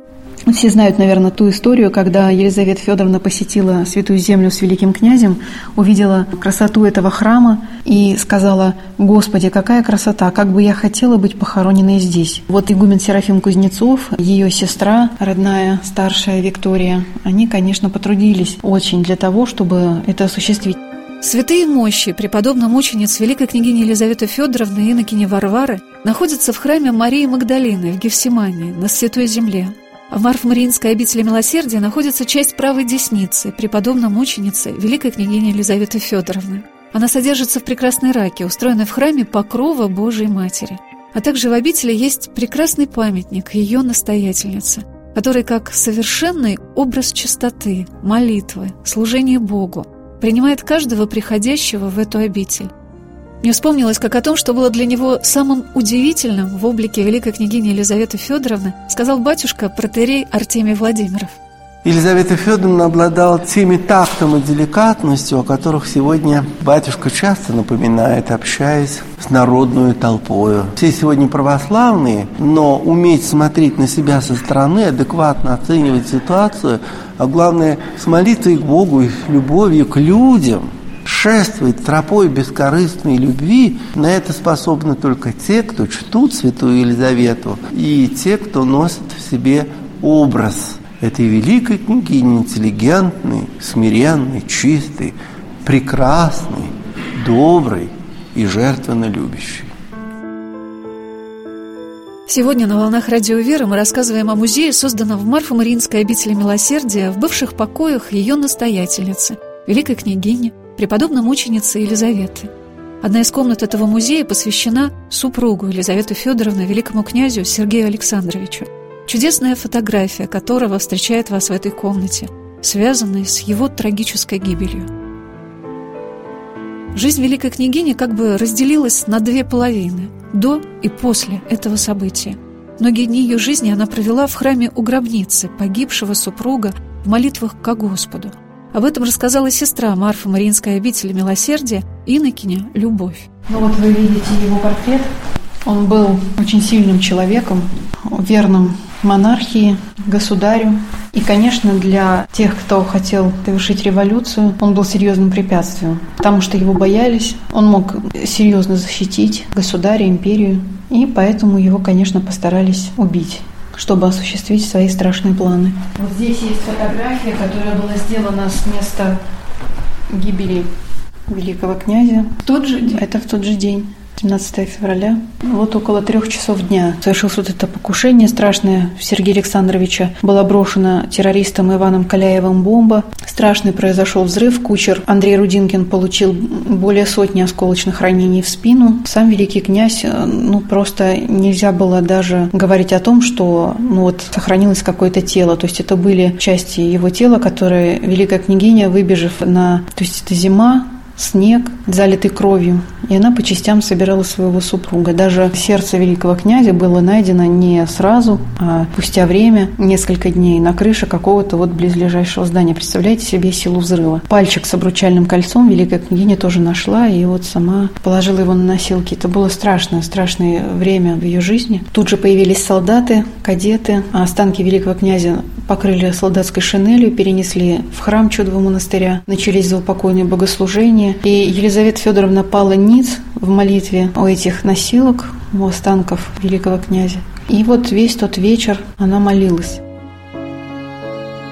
Все знают, наверное, ту историю, когда Елизавета Федоровна посетила Святую Землю с великим князем, увидела красоту этого храма и сказала, «Господи, какая красота! Как бы я хотела быть похороненной здесь!» Вот игумен Серафим Кузнецов, ее сестра, родная, старшая Виктория, они, конечно, потрудились очень для того, чтобы это осуществить. Святые мощи преподобных мучениц великой княгини Елизаветы Федоровны и инокини Варвары находятся в храме Марии Магдалины в Гефсимании, на Святой Земле. В Марф-Мариинской обители Милосердия находится часть правой десницы преподобной мученицы великой княгини Елизаветы Федоровны. Она содержится в прекрасной раке, устроенной в храме Покрова Божией Матери. А также в обители есть прекрасный памятник ее настоятельницы, который как совершенный образ чистоты, молитвы, служения Богу – принимает каждого приходящего в эту обитель. Мне вспомнилось, как о том, что было для него самым удивительным в облике великой княгини Елизаветы Федоровны, сказал батюшка протерей Артемий Владимиров. Елизавета Федоровна обладала теми тактом и деликатностью, о которых сегодня батюшка часто напоминает, общаясь с народную толпою. Все сегодня православные, но уметь смотреть на себя со стороны, адекватно оценивать ситуацию – а главное, с молитвой к Богу и с любовью к людям, шествовать тропой бескорыстной любви, на это способны только те, кто чтут Святую Елизавету, и те, кто носит в себе образ этой великой княгини, интеллигентной, смиренной, чистой, прекрасной, доброй и жертвенно любящей. Сегодня на «Волнах Радио Веры» мы рассказываем о музее, созданном в Марфо-Мариинской обители Милосердия в бывших покоях ее настоятельницы, великой княгини, преподобной мученицы Елизаветы. Одна из комнат этого музея посвящена супругу Елизаветы Федоровны великому князю Сергею Александровичу. Чудесная фотография которого встречает вас в этой комнате, связанной с его трагической гибелью. Жизнь великой княгини как бы разделилась на две половины – до и после этого события. Многие дни ее жизни она провела в храме у гробницы погибшего супруга в молитвах к Господу. Об этом рассказала сестра Марфа Мариинской обители милосердия инокиня Любовь. Ну вот вы видите его портрет. Он был очень сильным человеком, верным монархии, государю. И, конечно, для тех, кто хотел совершить революцию, он был серьезным препятствием, потому что его боялись. Он мог серьезно защитить государя, империю, и поэтому его, конечно, постарались убить чтобы осуществить свои страшные планы. Вот здесь есть фотография, которая была сделана с места гибели великого князя. В тот же день? Это в тот же день. 17 февраля. Вот около трех часов дня совершилось вот это покушение страшное Сергея Александровича. Была брошена террористом Иваном Каляевым бомба. Страшный произошел взрыв. Кучер Андрей Рудинкин получил более сотни осколочных ранений в спину. Сам великий князь, э, ну просто нельзя было даже говорить о том, что ну вот сохранилось какое-то тело. То есть это были части его тела, которые великая княгиня, выбежав на... То есть это зима, снег, залитый кровью, и она по частям собирала своего супруга. Даже сердце великого князя было найдено не сразу, а спустя время, несколько дней, на крыше какого-то вот близлежащего здания. Представляете себе силу взрыва. Пальчик с обручальным кольцом великая княгиня тоже нашла, и вот сама положила его на носилки. Это было страшное, страшное время в ее жизни. Тут же появились солдаты, кадеты, а останки великого князя покрыли солдатской шинелью, перенесли в храм чудового монастыря. Начались заупокойные богослужения. И Елизавета Федоровна пала ниц в молитве у этих носилок, у останков великого князя. И вот весь тот вечер она молилась.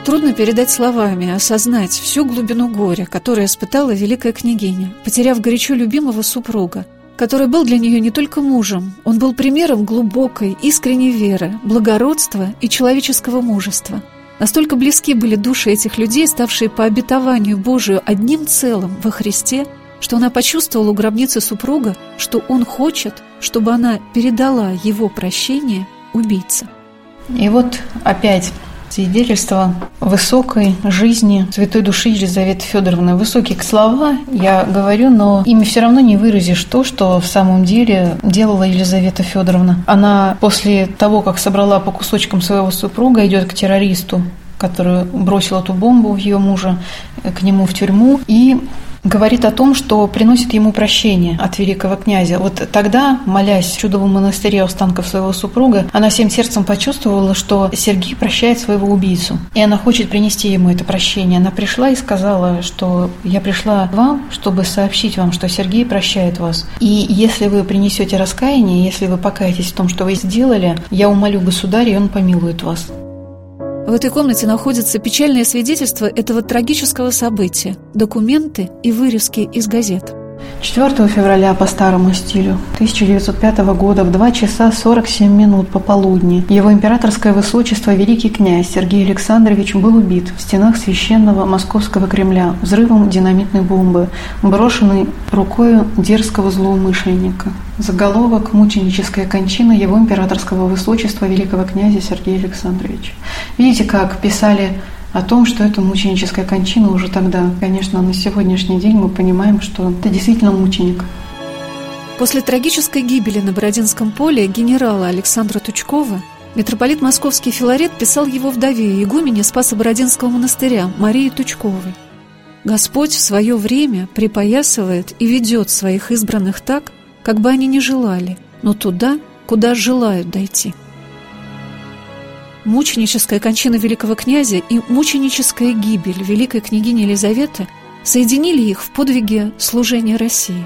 Трудно передать словами, осознать всю глубину горя, которое испытала великая княгиня, потеряв горячо любимого супруга, который был для нее не только мужем, он был примером глубокой, искренней веры, благородства и человеческого мужества. Настолько близки были души этих людей, ставшие по обетованию Божию одним целым во Христе, что она почувствовала у гробницы супруга, что он хочет, чтобы она передала его прощение убийце. И вот опять свидетельство высокой жизни святой души Елизаветы Федоровны. Высокие слова я говорю, но ими все равно не выразишь то, что в самом деле делала Елизавета Федоровна. Она после того, как собрала по кусочкам своего супруга, идет к террористу, который бросил эту бомбу в ее мужа, к нему в тюрьму, и говорит о том, что приносит ему прощение от великого князя. Вот тогда, молясь в чудовом монастыре останков своего супруга, она всем сердцем почувствовала, что Сергей прощает своего убийцу. И она хочет принести ему это прощение. Она пришла и сказала, что я пришла к вам, чтобы сообщить вам, что Сергей прощает вас. И если вы принесете раскаяние, если вы покаетесь в том, что вы сделали, я умолю государя, и он помилует вас. В этой комнате находятся печальные свидетельства этого трагического события, документы и вырезки из газет. 4 февраля по старому стилю 1905 года в 2 часа 47 минут пополудни его императорское высочество великий князь Сергей Александрович был убит в стенах священного московского Кремля взрывом динамитной бомбы, брошенной рукой дерзкого злоумышленника. Заголовок «Мученическая кончина его императорского высочества великого князя Сергея Александровича». Видите, как писали о том, что это мученическая кончина уже тогда. Конечно, на сегодняшний день мы понимаем, что это действительно мученик. После трагической гибели на Бородинском поле генерала Александра Тучкова митрополит Московский Филарет писал его вдове, игумене Спасо-Бородинского монастыря Марии Тучковой. Господь в свое время припоясывает и ведет своих избранных так, как бы они ни желали, но туда, куда желают дойти. Мученическая кончина великого князя и мученическая гибель великой княгини Елизаветы соединили их в подвиге служения России.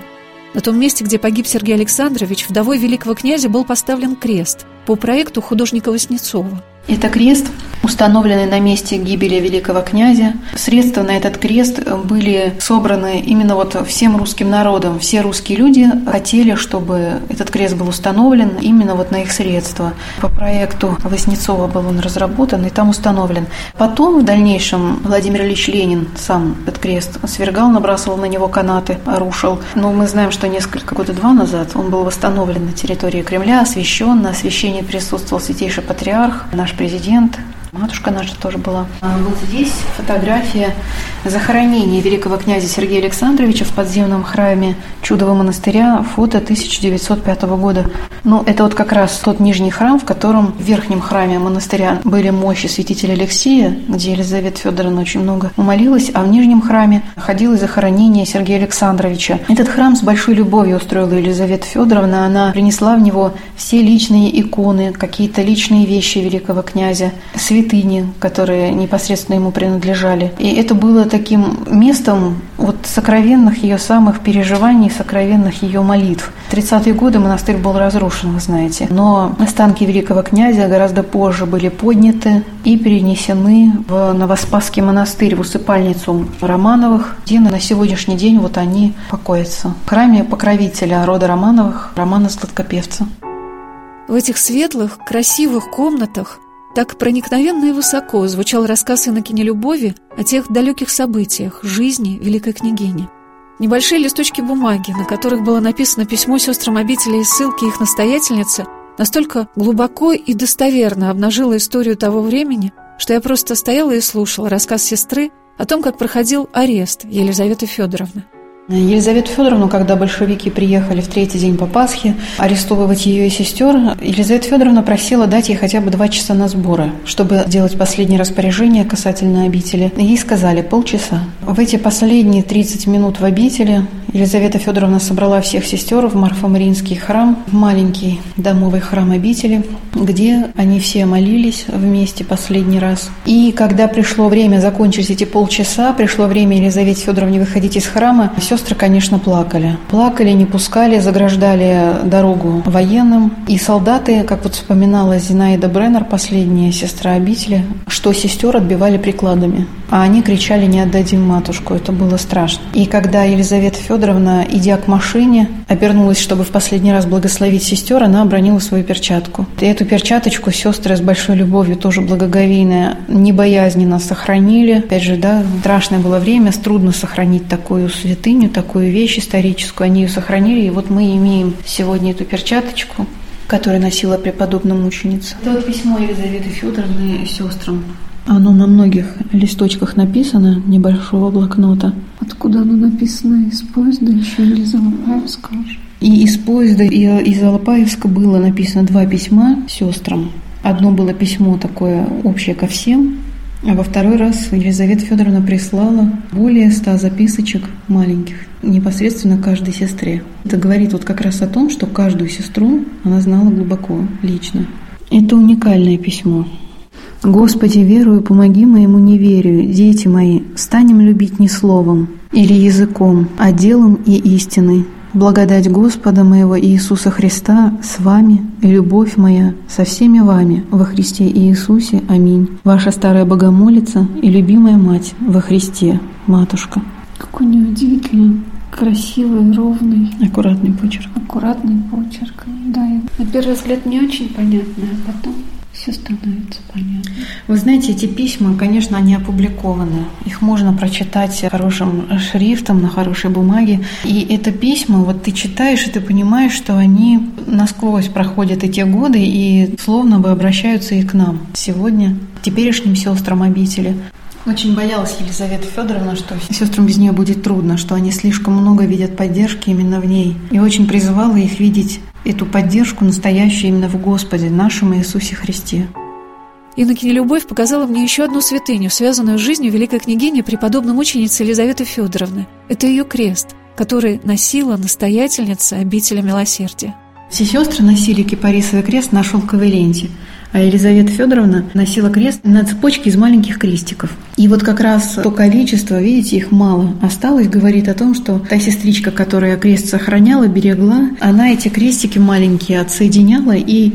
На том месте, где погиб Сергей Александрович, вдовой великого князя был поставлен крест по проекту художника Васнецова – это крест, установленный на месте гибели великого князя. Средства на этот крест были собраны именно вот всем русским народом. Все русские люди хотели, чтобы этот крест был установлен именно вот на их средства. По проекту Воснецова был он разработан и там установлен. Потом в дальнейшем Владимир Ильич Ленин сам этот крест свергал, набрасывал на него канаты, рушил. Но мы знаем, что несколько года два назад он был восстановлен на территории Кремля, освящен. На освящении присутствовал святейший патриарх, наш президент, Матушка наша тоже была. А вот здесь фотография захоронения великого князя Сергея Александровича в подземном храме Чудового монастыря, фото 1905 года. Ну, это вот как раз тот нижний храм, в котором в верхнем храме монастыря были мощи святителя Алексея, где Елизавета Федоровна очень много умолилась, а в нижнем храме ходило захоронение Сергея Александровича. Этот храм с большой любовью устроила Елизавета Федоровна. Она принесла в него все личные иконы, какие-то личные вещи великого князя, святыни, которые непосредственно ему принадлежали. И это было таким местом вот сокровенных ее самых переживаний, сокровенных ее молитв. В 30-е годы монастырь был разрушен, вы знаете. Но останки великого князя гораздо позже были подняты и перенесены в Новоспасский монастырь, в усыпальницу Романовых, где на сегодняшний день вот они покоятся. В храме покровителя рода Романовых, Романа Сладкопевца. В этих светлых, красивых комнатах так проникновенно и высоко звучал рассказ Иннокене Любови о тех далеких событиях жизни великой княгини. Небольшие листочки бумаги, на которых было написано письмо сестрам обители и ссылки их настоятельницы, настолько глубоко и достоверно обнажила историю того времени, что я просто стояла и слушала рассказ сестры о том, как проходил арест Елизаветы Федоровны. Елизавету Федоровну, когда большевики приехали в третий день по Пасхе арестовывать ее и сестер, Елизавета Федоровна просила дать ей хотя бы два часа на сборы, чтобы сделать последнее распоряжение касательно обители. Ей сказали полчаса. В эти последние 30 минут в обители Елизавета Федоровна собрала всех сестер в Марфа-Мариинский храм, в маленький домовый храм обители, где они все молились вместе последний раз. И когда пришло время закончить эти полчаса, пришло время Елизавете Федоровне выходить из храма, все Сестры, конечно, плакали. Плакали, не пускали, заграждали дорогу военным. И солдаты, как вот вспоминала Зинаида Бреннер, последняя сестра обители, что сестер отбивали прикладами. А они кричали «не отдадим матушку». Это было страшно. И когда Елизавета Федоровна, идя к машине, обернулась, чтобы в последний раз благословить сестер, она обронила свою перчатку. И эту перчаточку сестры с большой любовью, тоже благоговейная, небоязненно сохранили. Опять же, да, страшное было время, трудно сохранить такую святыню, такую вещь историческую, они ее сохранили, и вот мы имеем сегодня эту перчаточку, которую носила преподобная мученица. Это вот письмо Елизаветы Федоровны сестрам. Оно на многих листочках написано, небольшого блокнота. Откуда оно написано? Из поезда еще или из Алапаевска И из поезда, и из Алапаевска было написано два письма сестрам. Одно было письмо такое общее ко всем, а во второй раз Елизавета Федоровна прислала более ста записочек маленьких, непосредственно каждой сестре. Это говорит вот как раз о том, что каждую сестру она знала глубоко, лично. Это уникальное письмо. «Господи, верую, помоги моему неверию, дети мои, станем любить не словом или языком, а делом и истиной, Благодать Господа моего Иисуса Христа с вами и любовь моя со всеми вами во Христе Иисусе. Аминь. Ваша старая богомолица и любимая мать во Христе, матушка. Какой неудивительный, красивый, ровный. Аккуратный почерк. Аккуратный почерк. Да, на первый взгляд не очень понятно, а потом все становится понятно. Вы знаете, эти письма, конечно, они опубликованы. Их можно прочитать хорошим шрифтом на хорошей бумаге. И это письма, вот ты читаешь, и ты понимаешь, что они насквозь проходят эти годы и словно бы обращаются и к нам сегодня, теперешним сестрам обители. Очень боялась Елизавета Федоровна, что сестрам без нее будет трудно, что они слишком много видят поддержки именно в ней. И очень призывала их видеть эту поддержку настоящую именно в Господе, нашем Иисусе Христе. Иннокене Любовь показала мне еще одну святыню, связанную с жизнью великой княгини преподобной мученицы Елизаветы Федоровны. Это ее крест, который носила настоятельница обителя милосердия. Все сестры носили кипарисовый крест на шелковой ленте, а Елизавета Федоровна носила крест на цепочке из маленьких крестиков. И вот как раз то количество, видите, их мало осталось, говорит о том, что та сестричка, которая крест сохраняла, берегла, она эти крестики маленькие отсоединяла и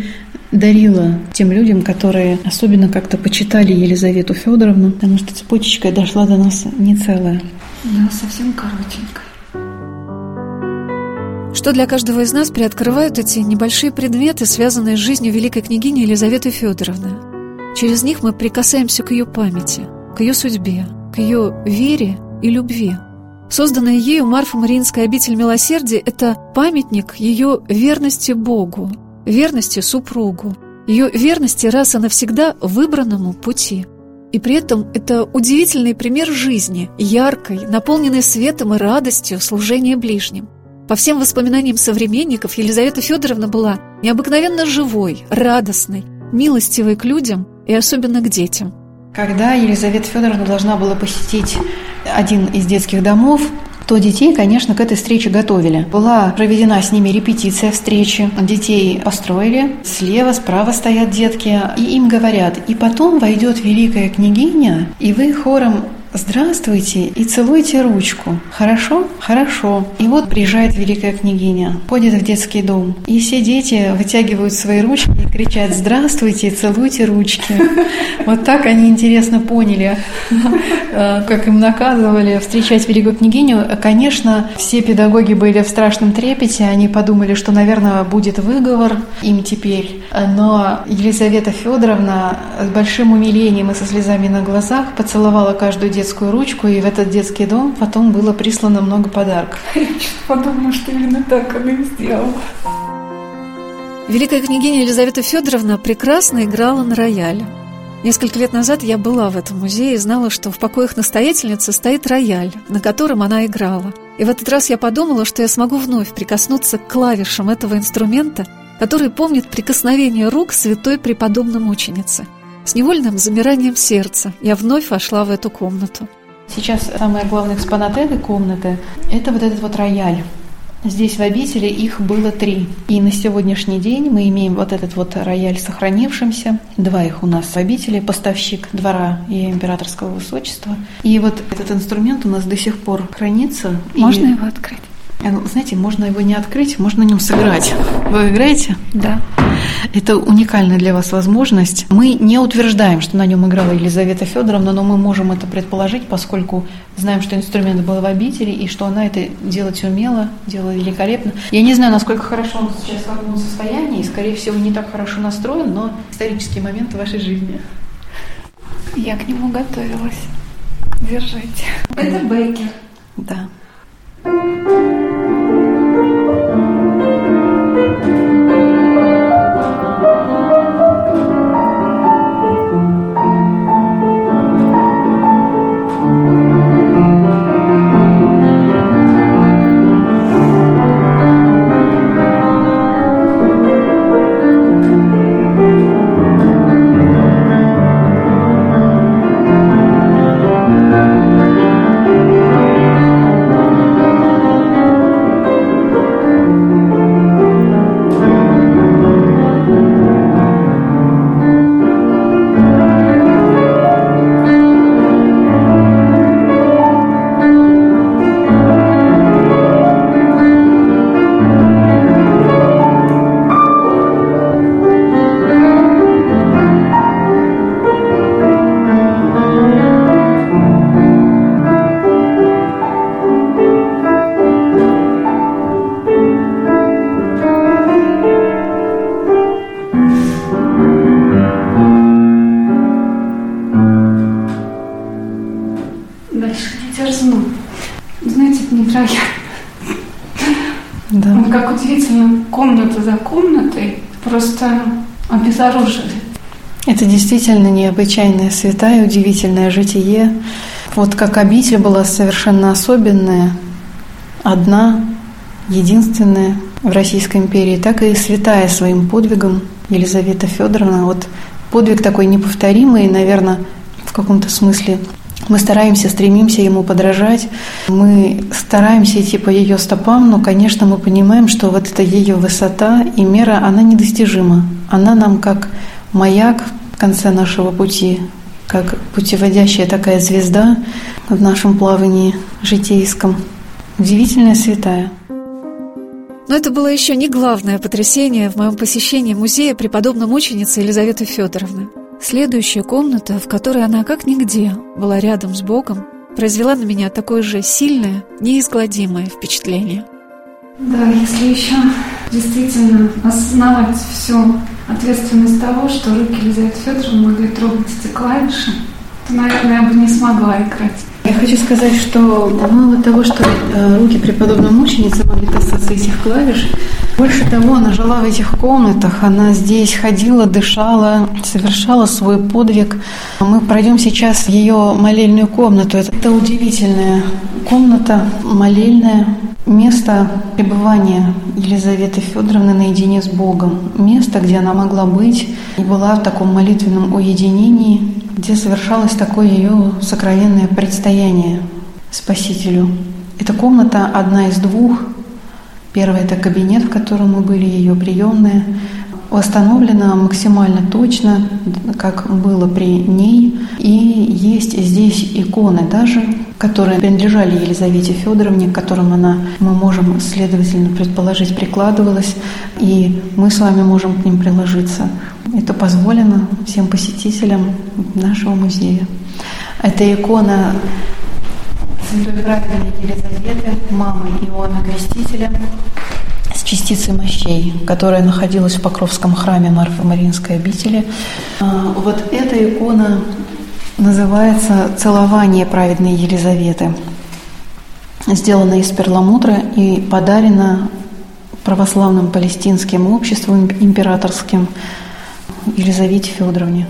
дарила тем людям, которые особенно как-то почитали Елизавету Федоровну, потому что цепочечка дошла до нас не целая. Да, совсем коротенькая что для каждого из нас приоткрывают эти небольшие предметы, связанные с жизнью великой княгини Елизаветы Федоровны. Через них мы прикасаемся к ее памяти, к ее судьбе, к ее вере и любви. Созданная ею Марфа Мариинская обитель милосердия – это памятник ее верности Богу, верности супругу, ее верности раз и навсегда выбранному пути. И при этом это удивительный пример жизни, яркой, наполненной светом и радостью служения ближним. По всем воспоминаниям современников, Елизавета Федоровна была необыкновенно живой, радостной, милостивой к людям и особенно к детям. Когда Елизавета Федоровна должна была посетить один из детских домов, то детей, конечно, к этой встрече готовили. Была проведена с ними репетиция встречи. Детей построили. Слева, справа стоят детки. И им говорят, и потом войдет великая княгиня, и вы хором «Здравствуйте» и целуйте ручку. Хорошо? Хорошо. И вот приезжает великая княгиня, ходит в детский дом, и все дети вытягивают свои ручки и кричат «Здравствуйте» и целуйте ручки. Вот так они интересно поняли, э, как им наказывали встречать великую княгиню. Конечно, все педагоги были в страшном трепете, они подумали, что, наверное, будет выговор им теперь. Но Елизавета Федоровна с большим умилением и со слезами на глазах поцеловала каждую детскую детскую ручку, и в этот детский дом потом было прислано много подарков. Я подумала, что именно так она и сделала. Великая княгиня Елизавета Федоровна прекрасно играла на рояле. Несколько лет назад я была в этом музее и знала, что в покоях настоятельницы стоит рояль, на котором она играла. И в этот раз я подумала, что я смогу вновь прикоснуться к клавишам этого инструмента, который помнит прикосновение рук святой преподобной мученицы – с невольным замиранием сердца я вновь вошла в эту комнату. Сейчас самый главный экспонат этой комнаты – это вот этот вот рояль. Здесь в обители их было три. И на сегодняшний день мы имеем вот этот вот рояль сохранившимся. Два их у нас в обители, поставщик двора и императорского высочества. И вот этот инструмент у нас до сих пор хранится. Можно и... его открыть? Э, знаете, можно его не открыть, можно на нем сыграть. Вы играете? Да. Это уникальная для вас возможность. Мы не утверждаем, что на нем играла Елизавета Федоровна, но мы можем это предположить, поскольку знаем, что инструмент был в обители и что она это делать умела, делала великолепно. Я не знаю, насколько хорошо он сейчас в каком состоянии, и, скорее всего, не так хорошо настроен, но исторический момент в вашей жизни. Я к нему готовилась. Держите. Это Бейкер. Да. Обезоружили. Это действительно необычайная святая, удивительное житие. Вот как обитель была совершенно особенная, одна, единственная в Российской империи, так и святая своим подвигом Елизавета Федоровна. Вот подвиг такой неповторимый, наверное, в каком-то смысле мы стараемся, стремимся ему подражать, мы стараемся идти по ее стопам, но, конечно, мы понимаем, что вот эта ее высота и мера, она недостижима. Она нам как маяк в конце нашего пути, как путеводящая такая звезда в нашем плавании житейском. Удивительная святая. Но это было еще не главное потрясение в моем посещении музея преподобной мученицы Елизаветы Федоровны. Следующая комната, в которой она как нигде была рядом с Богом, произвела на меня такое же сильное, неизгладимое впечатление. Да, если еще действительно осознавать всю ответственность того, что руки Елизаветы Федоровны могли трогать эти клавиши, то, наверное, я бы не смогла играть. Я хочу сказать, что мало того, что э, руки преподобной мученицы могли касаться этих клавиш, больше того, она жила в этих комнатах, она здесь ходила, дышала, совершала свой подвиг. Мы пройдем сейчас ее молельную комнату. Это удивительная комната, молельная, место пребывания Елизаветы Федоровны наедине с Богом. Место, где она могла быть и была в таком молитвенном уединении, где совершалось такое ее сокровенное предстояние Спасителю. Эта комната одна из двух. Первая – это кабинет, в котором мы были, ее приемная. Восстановлена максимально точно, как было при ней. И есть здесь иконы даже, которые принадлежали Елизавете Федоровне, к которым она, мы можем, следовательно, предположить, прикладывалась, и мы с вами можем к ним приложиться. Это позволено всем посетителям нашего музея. Это икона Святой Праведной Елизаветы, мамы Иоанна Крестителя, с частицей мощей, которая находилась в Покровском храме Марфа-Мариинской обители. А, вот эта икона называется «Целование праведной Елизаветы». Сделана из перламутра и подарена православным палестинским обществом императорским Елизавете Федоровне.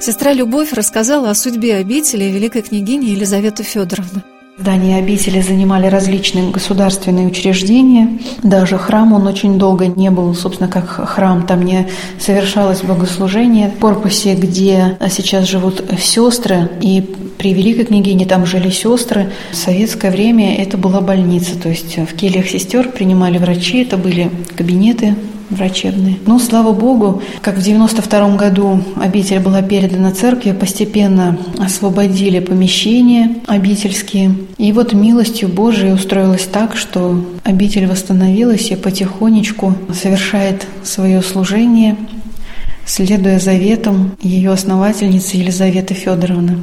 Сестра Любовь рассказала о судьбе обители великой княгини Елизаветы Федоровны. Здания обители занимали различные государственные учреждения. Даже храм, он очень долго не был, собственно, как храм. Там не совершалось богослужение. В корпусе, где сейчас живут сестры, и при Великой княгине там жили сестры. В советское время это была больница. То есть в кельях сестер принимали врачи, это были кабинеты врачебные. Но, слава Богу, как в 92 году обитель была передана церкви, постепенно освободили помещения обительские. И вот милостью Божией устроилось так, что обитель восстановилась и потихонечку совершает свое служение, следуя заветам ее основательницы Елизаветы Федоровны.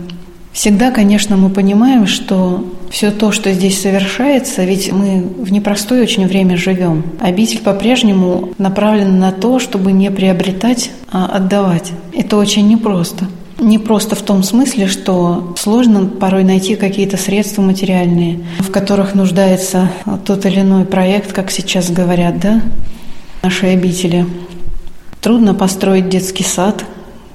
Всегда, конечно, мы понимаем, что все то, что здесь совершается, ведь мы в непростое очень время живем. Обитель по-прежнему направлена на то, чтобы не приобретать, а отдавать. Это очень непросто. Не просто в том смысле, что сложно порой найти какие-то средства материальные, в которых нуждается тот или иной проект, как сейчас говорят, да, нашей обители. Трудно построить детский сад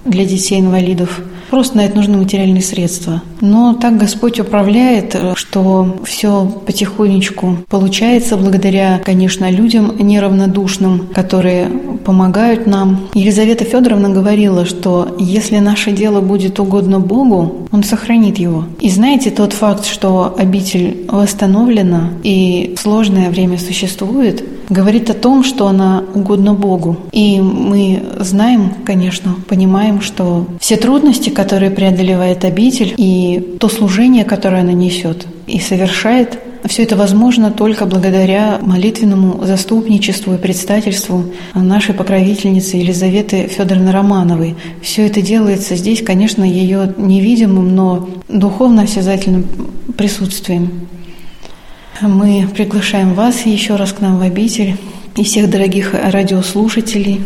для детей-инвалидов – Просто на это нужны материальные средства. Но так Господь управляет, что все потихонечку получается благодаря, конечно, людям неравнодушным, которые помогают нам. Елизавета Федоровна говорила, что если наше дело будет угодно Богу, Он сохранит его. И знаете, тот факт, что обитель восстановлена и сложное время существует, говорит о том, что она угодна Богу. И мы знаем, конечно, понимаем, что все трудности, которые преодолевает обитель, и то служение, которое она несет и совершает, все это возможно только благодаря молитвенному заступничеству и предстательству нашей покровительницы Елизаветы Федоровны Романовой. Все это делается здесь, конечно, ее невидимым, но духовно осязательным присутствием. Мы приглашаем вас еще раз к нам в обитель и всех дорогих радиослушателей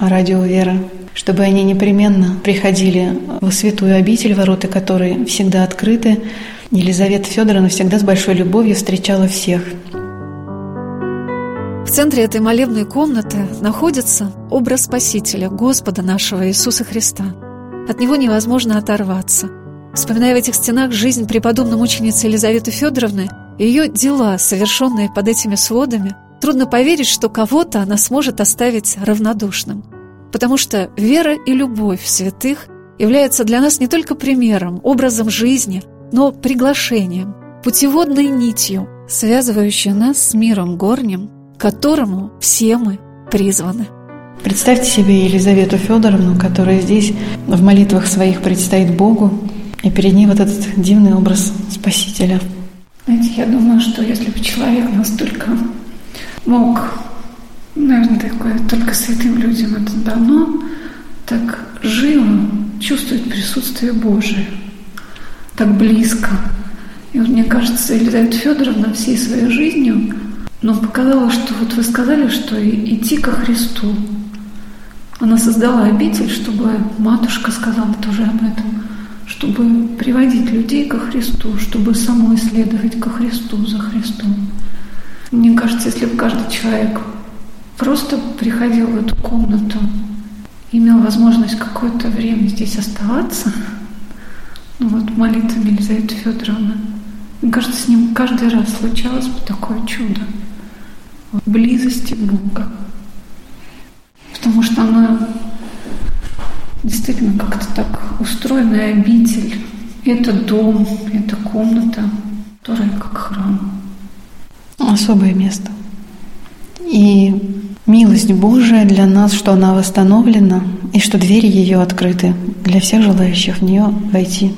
Радио Вера, чтобы они непременно приходили в святую обитель, ворота которой всегда открыты. Елизавета Федоровна всегда с большой любовью встречала всех. В центре этой молебной комнаты находится образ Спасителя, Господа нашего Иисуса Христа. От него невозможно оторваться. Вспоминая в этих стенах жизнь преподобной мученицы Елизаветы Федоровны, ее дела, совершенные под этими сводами, трудно поверить, что кого-то она сможет оставить равнодушным. Потому что вера и любовь святых являются для нас не только примером, образом жизни, но приглашением, путеводной нитью, связывающей нас с миром горним, которому все мы призваны. Представьте себе Елизавету Федоровну, которая здесь в молитвах своих предстоит Богу, и перед ней вот этот дивный образ Спасителя – знаете, я думаю, что если бы человек настолько мог, наверное, такое только святым людям это дано, так живо чувствовать присутствие Божие, так близко. И вот мне кажется, Елизавета Федоровна всей своей жизнью но показала, что вот вы сказали, что идти ко Христу. Она создала обитель, чтобы матушка сказала тоже об этом, чтобы приводить людей ко Христу, чтобы самой следовать ко Христу за Христом. Мне кажется, если бы каждый человек просто приходил в эту комнату, имел возможность какое-то время здесь оставаться, ну вот молитвами Елизаветы Федоровны, мне кажется, с ним каждый раз случалось бы такое чудо близости Бога. Потому что она действительно как-то так устроенная обитель. Это дом, это комната, которая как храм. Особое место. И милость Божия для нас, что она восстановлена, и что двери ее открыты для всех желающих в нее войти.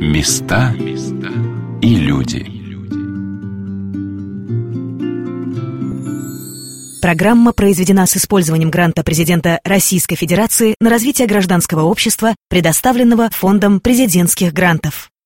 Места и люди. Программа произведена с использованием гранта президента Российской Федерации на развитие гражданского общества, предоставленного Фондом президентских грантов.